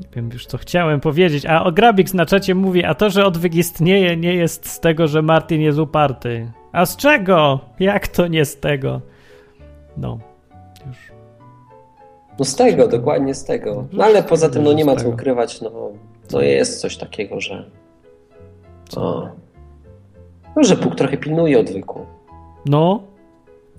nie wiem już, co chciałem powiedzieć. A o Grabix na czacie mówi, a to, że odwyk istnieje, nie jest z tego, że Martin jest uparty. A z czego? Jak to nie z tego? No, już. no z tego, dokładnie z tego. No ale poza tym no nie ma co ukrywać, no, no jest coś takiego, że o, no, że Bóg trochę pilnuje odwyku. No,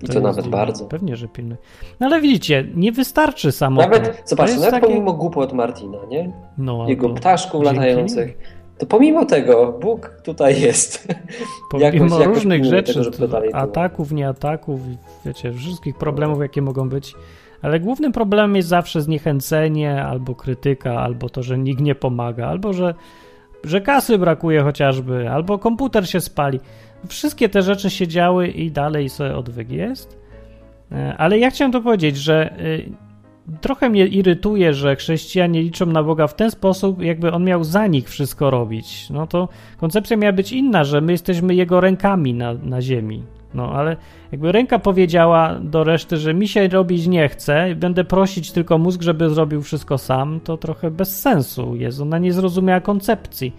I to, nawet bardzo. Pewnie, że pilny. No ale widzicie, nie wystarczy samo. Nawet, To zobaczcie, nawet takie- pomimo głupot Martina, nie? no, Jego ptaszków dzięki latających, to pomimo tego Bóg tutaj jest. Pomimo jakoś- jakoś różnych pilnuje rzeczy, tego, ataków, nie ataków, wiecie, wszystkich problemów, jakie mogą być. Ale głównym problemem jest zawsze zniechęcenie, albo krytyka, albo to, że nikt nie pomaga, albo że, że kasy brakuje chociażby, albo komputer się spali. Wszystkie te rzeczy się działy i dalej sobie odwyk jest. E, Ale ja chciałem to powiedzieć, że y, trochę mnie irytuje, że chrześcijanie liczą na Boga w ten sposób, jakby on miał za nich wszystko robić. No to koncepcja miała być inna, że my jesteśmy jego rękami na, na ziemi. No ale jakby ręka powiedziała do reszty, że mi się robić nie chce, będę prosić tylko mózg, żeby zrobił wszystko sam, to trochę bez sensu jest. Ona nie zrozumiała koncepcji.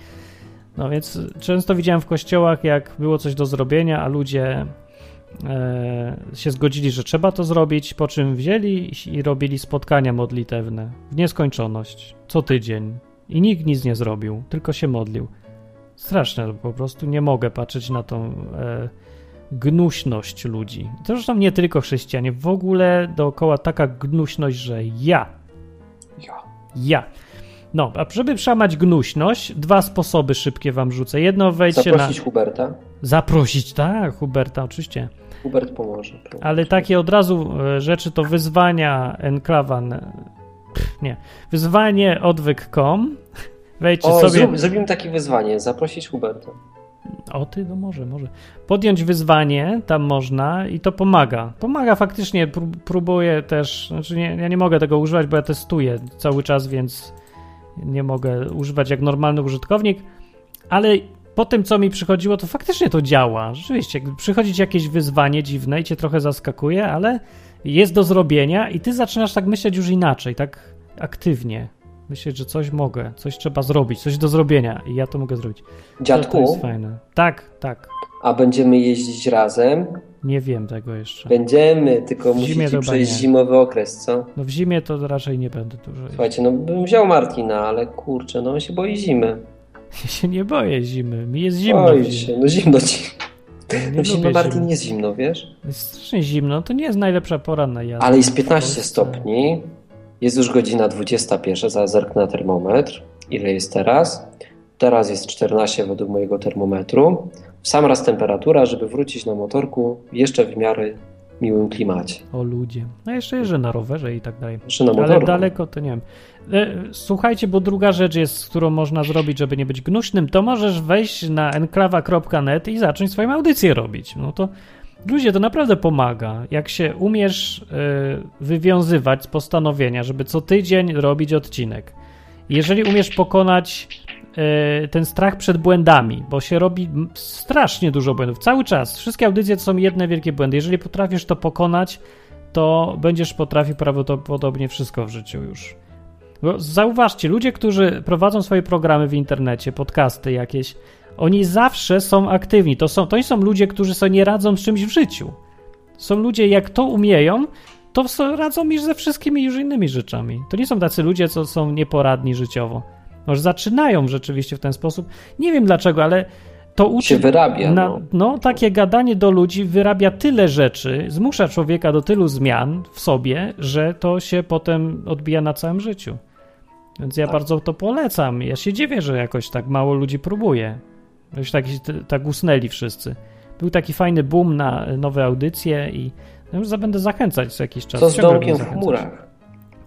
No więc często widziałem w kościołach, jak było coś do zrobienia, a ludzie e, się zgodzili, że trzeba to zrobić, po czym wzięli i robili spotkania modlitewne w nieskończoność, co tydzień. I nikt nic nie zrobił, tylko się modlił. Straszne, po prostu nie mogę patrzeć na tą e, gnuśność ludzi. To zresztą nie tylko chrześcijanie, w ogóle dookoła taka gnuśność, że ja, Ja. ja. No, a żeby przełamać gnuśność, dwa sposoby szybkie wam rzucę. Jedno wejdźcie Zaprosić na... Huberta. Zaprosić, tak, Huberta, oczywiście. Hubert pomoże. Ale takie od razu e, rzeczy to wyzwania enklawa. n- Pff, nie. Wyzwanie odwyk.com. Wejdźcie O, sobie. zrób, zrobimy takie wyzwanie. Zaprosić Huberta. O ty, no może, może. Podjąć wyzwanie, tam można i to pomaga. Pomaga faktycznie, prób- próbuję też, znaczy nie, ja nie mogę tego używać, bo ja testuję cały czas, więc nie mogę używać jak normalny użytkownik, ale po tym, co mi przychodziło, to faktycznie to działa. Rzeczywiście, przychodzi ci jakieś wyzwanie dziwne i cię trochę zaskakuje, ale jest do zrobienia i ty zaczynasz tak myśleć już inaczej, tak aktywnie. Myśleć, że coś mogę, coś trzeba zrobić, coś do zrobienia i ja to mogę zrobić. To, to Dziadku, jest fajne. Tak, tak. A będziemy jeździć razem? Nie wiem tego jeszcze. Będziemy, tylko musicie to przejść nie. zimowy okres, co? No w zimie to raczej nie będę dużo. Słuchajcie, no bym wziął Martina, ale kurczę, no on się boi zimy. Ja się nie boję zimy. Mi jest zimno. w Boi zimie. się, no zimno ci. Ja No nie zimno Martin zimy. jest zimno, wiesz? Jest strasznie zimno. To nie jest najlepsza pora na jazdę. Ale jest w 15 Polsce. stopni, jest już godzina 21, zaraz zerknę na termometr. Ile jest teraz? Teraz jest 14 według mojego termometru. Sam raz temperatura, żeby wrócić na motorku jeszcze w miarę miłym klimacie. O ludzie. No jeszcze jeżdżę na rowerze i tak dalej. Jeszcze na Ale motorku. daleko to nie wiem. E, Słuchajcie, bo druga rzecz jest, którą można zrobić, żeby nie być gnuśnym, to możesz wejść na enklawa.net i zacząć swoją audycję robić. No to ludzie, to naprawdę pomaga. Jak się umiesz e, wywiązywać z postanowienia, żeby co tydzień robić odcinek. Jeżeli umiesz pokonać ten strach przed błędami, bo się robi strasznie dużo błędów. Cały czas. Wszystkie audycje to są jedne wielkie błędy. Jeżeli potrafisz to pokonać, to będziesz potrafił prawdopodobnie wszystko w życiu już. Bo zauważcie, ludzie, którzy prowadzą swoje programy w internecie, podcasty jakieś, oni zawsze są aktywni. To, są, to nie są ludzie, którzy sobie nie radzą z czymś w życiu. Są ludzie, jak to umieją, to radzą mi ze wszystkimi już innymi rzeczami. To nie są tacy ludzie, co są nieporadni życiowo. Może zaczynają rzeczywiście w ten sposób. Nie wiem dlaczego, ale to uczy. Się wyrabia. Na, no. no, takie gadanie do ludzi wyrabia tyle rzeczy, zmusza człowieka do tylu zmian w sobie, że to się potem odbija na całym życiu. Więc ja Tak. bardzo to polecam. Ja się dziwię, że jakoś tak mało ludzi próbuje. Już tak, tak usnęli wszyscy. Był taki fajny boom na nowe audycje i no już za- będę zachęcać co jakiś czas. Co z będę w chmurach?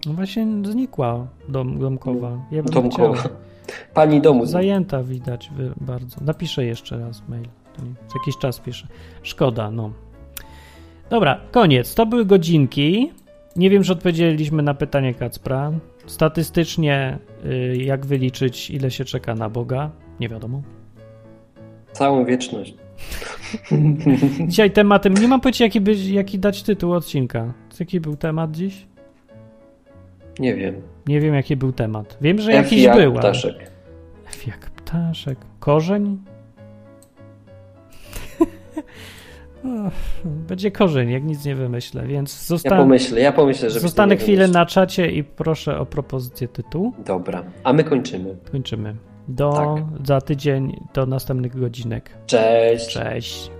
No właśnie znikła dom, domkowa. Ja bym Domkowa. chciał. Pani domu. Zajęta widać bardzo. Napiszę jeszcze raz mail. Co jakiś czas piszę. Szkoda, no. Dobra, koniec. To były godzinki. Nie wiem, czy odpowiedzieliśmy na pytanie Kacpra. Statystycznie, y, jak wyliczyć, ile się czeka na Boga? Nie wiadomo. Całą wieczność. Dzisiaj tematem, nie mam pojęcia, jaki, być, jaki dać tytuł odcinka. Jaki był temat dziś? Nie wiem. Nie wiem, jaki był temat. Wiem, że F jakiś jak był. ale- ptaszek. F jak ptaszek. Korzeń? Będzie korzeń, jak nic nie wymyślę, więc Ja zosta- pomyślę, ja pomyślę, że zostanę chwilę na czacie i proszę o propozycję tytułu. Dobra, a my kończymy. Kończymy. Do Tak. za tydzień, do następnych godzinek. Cześć. Cześć.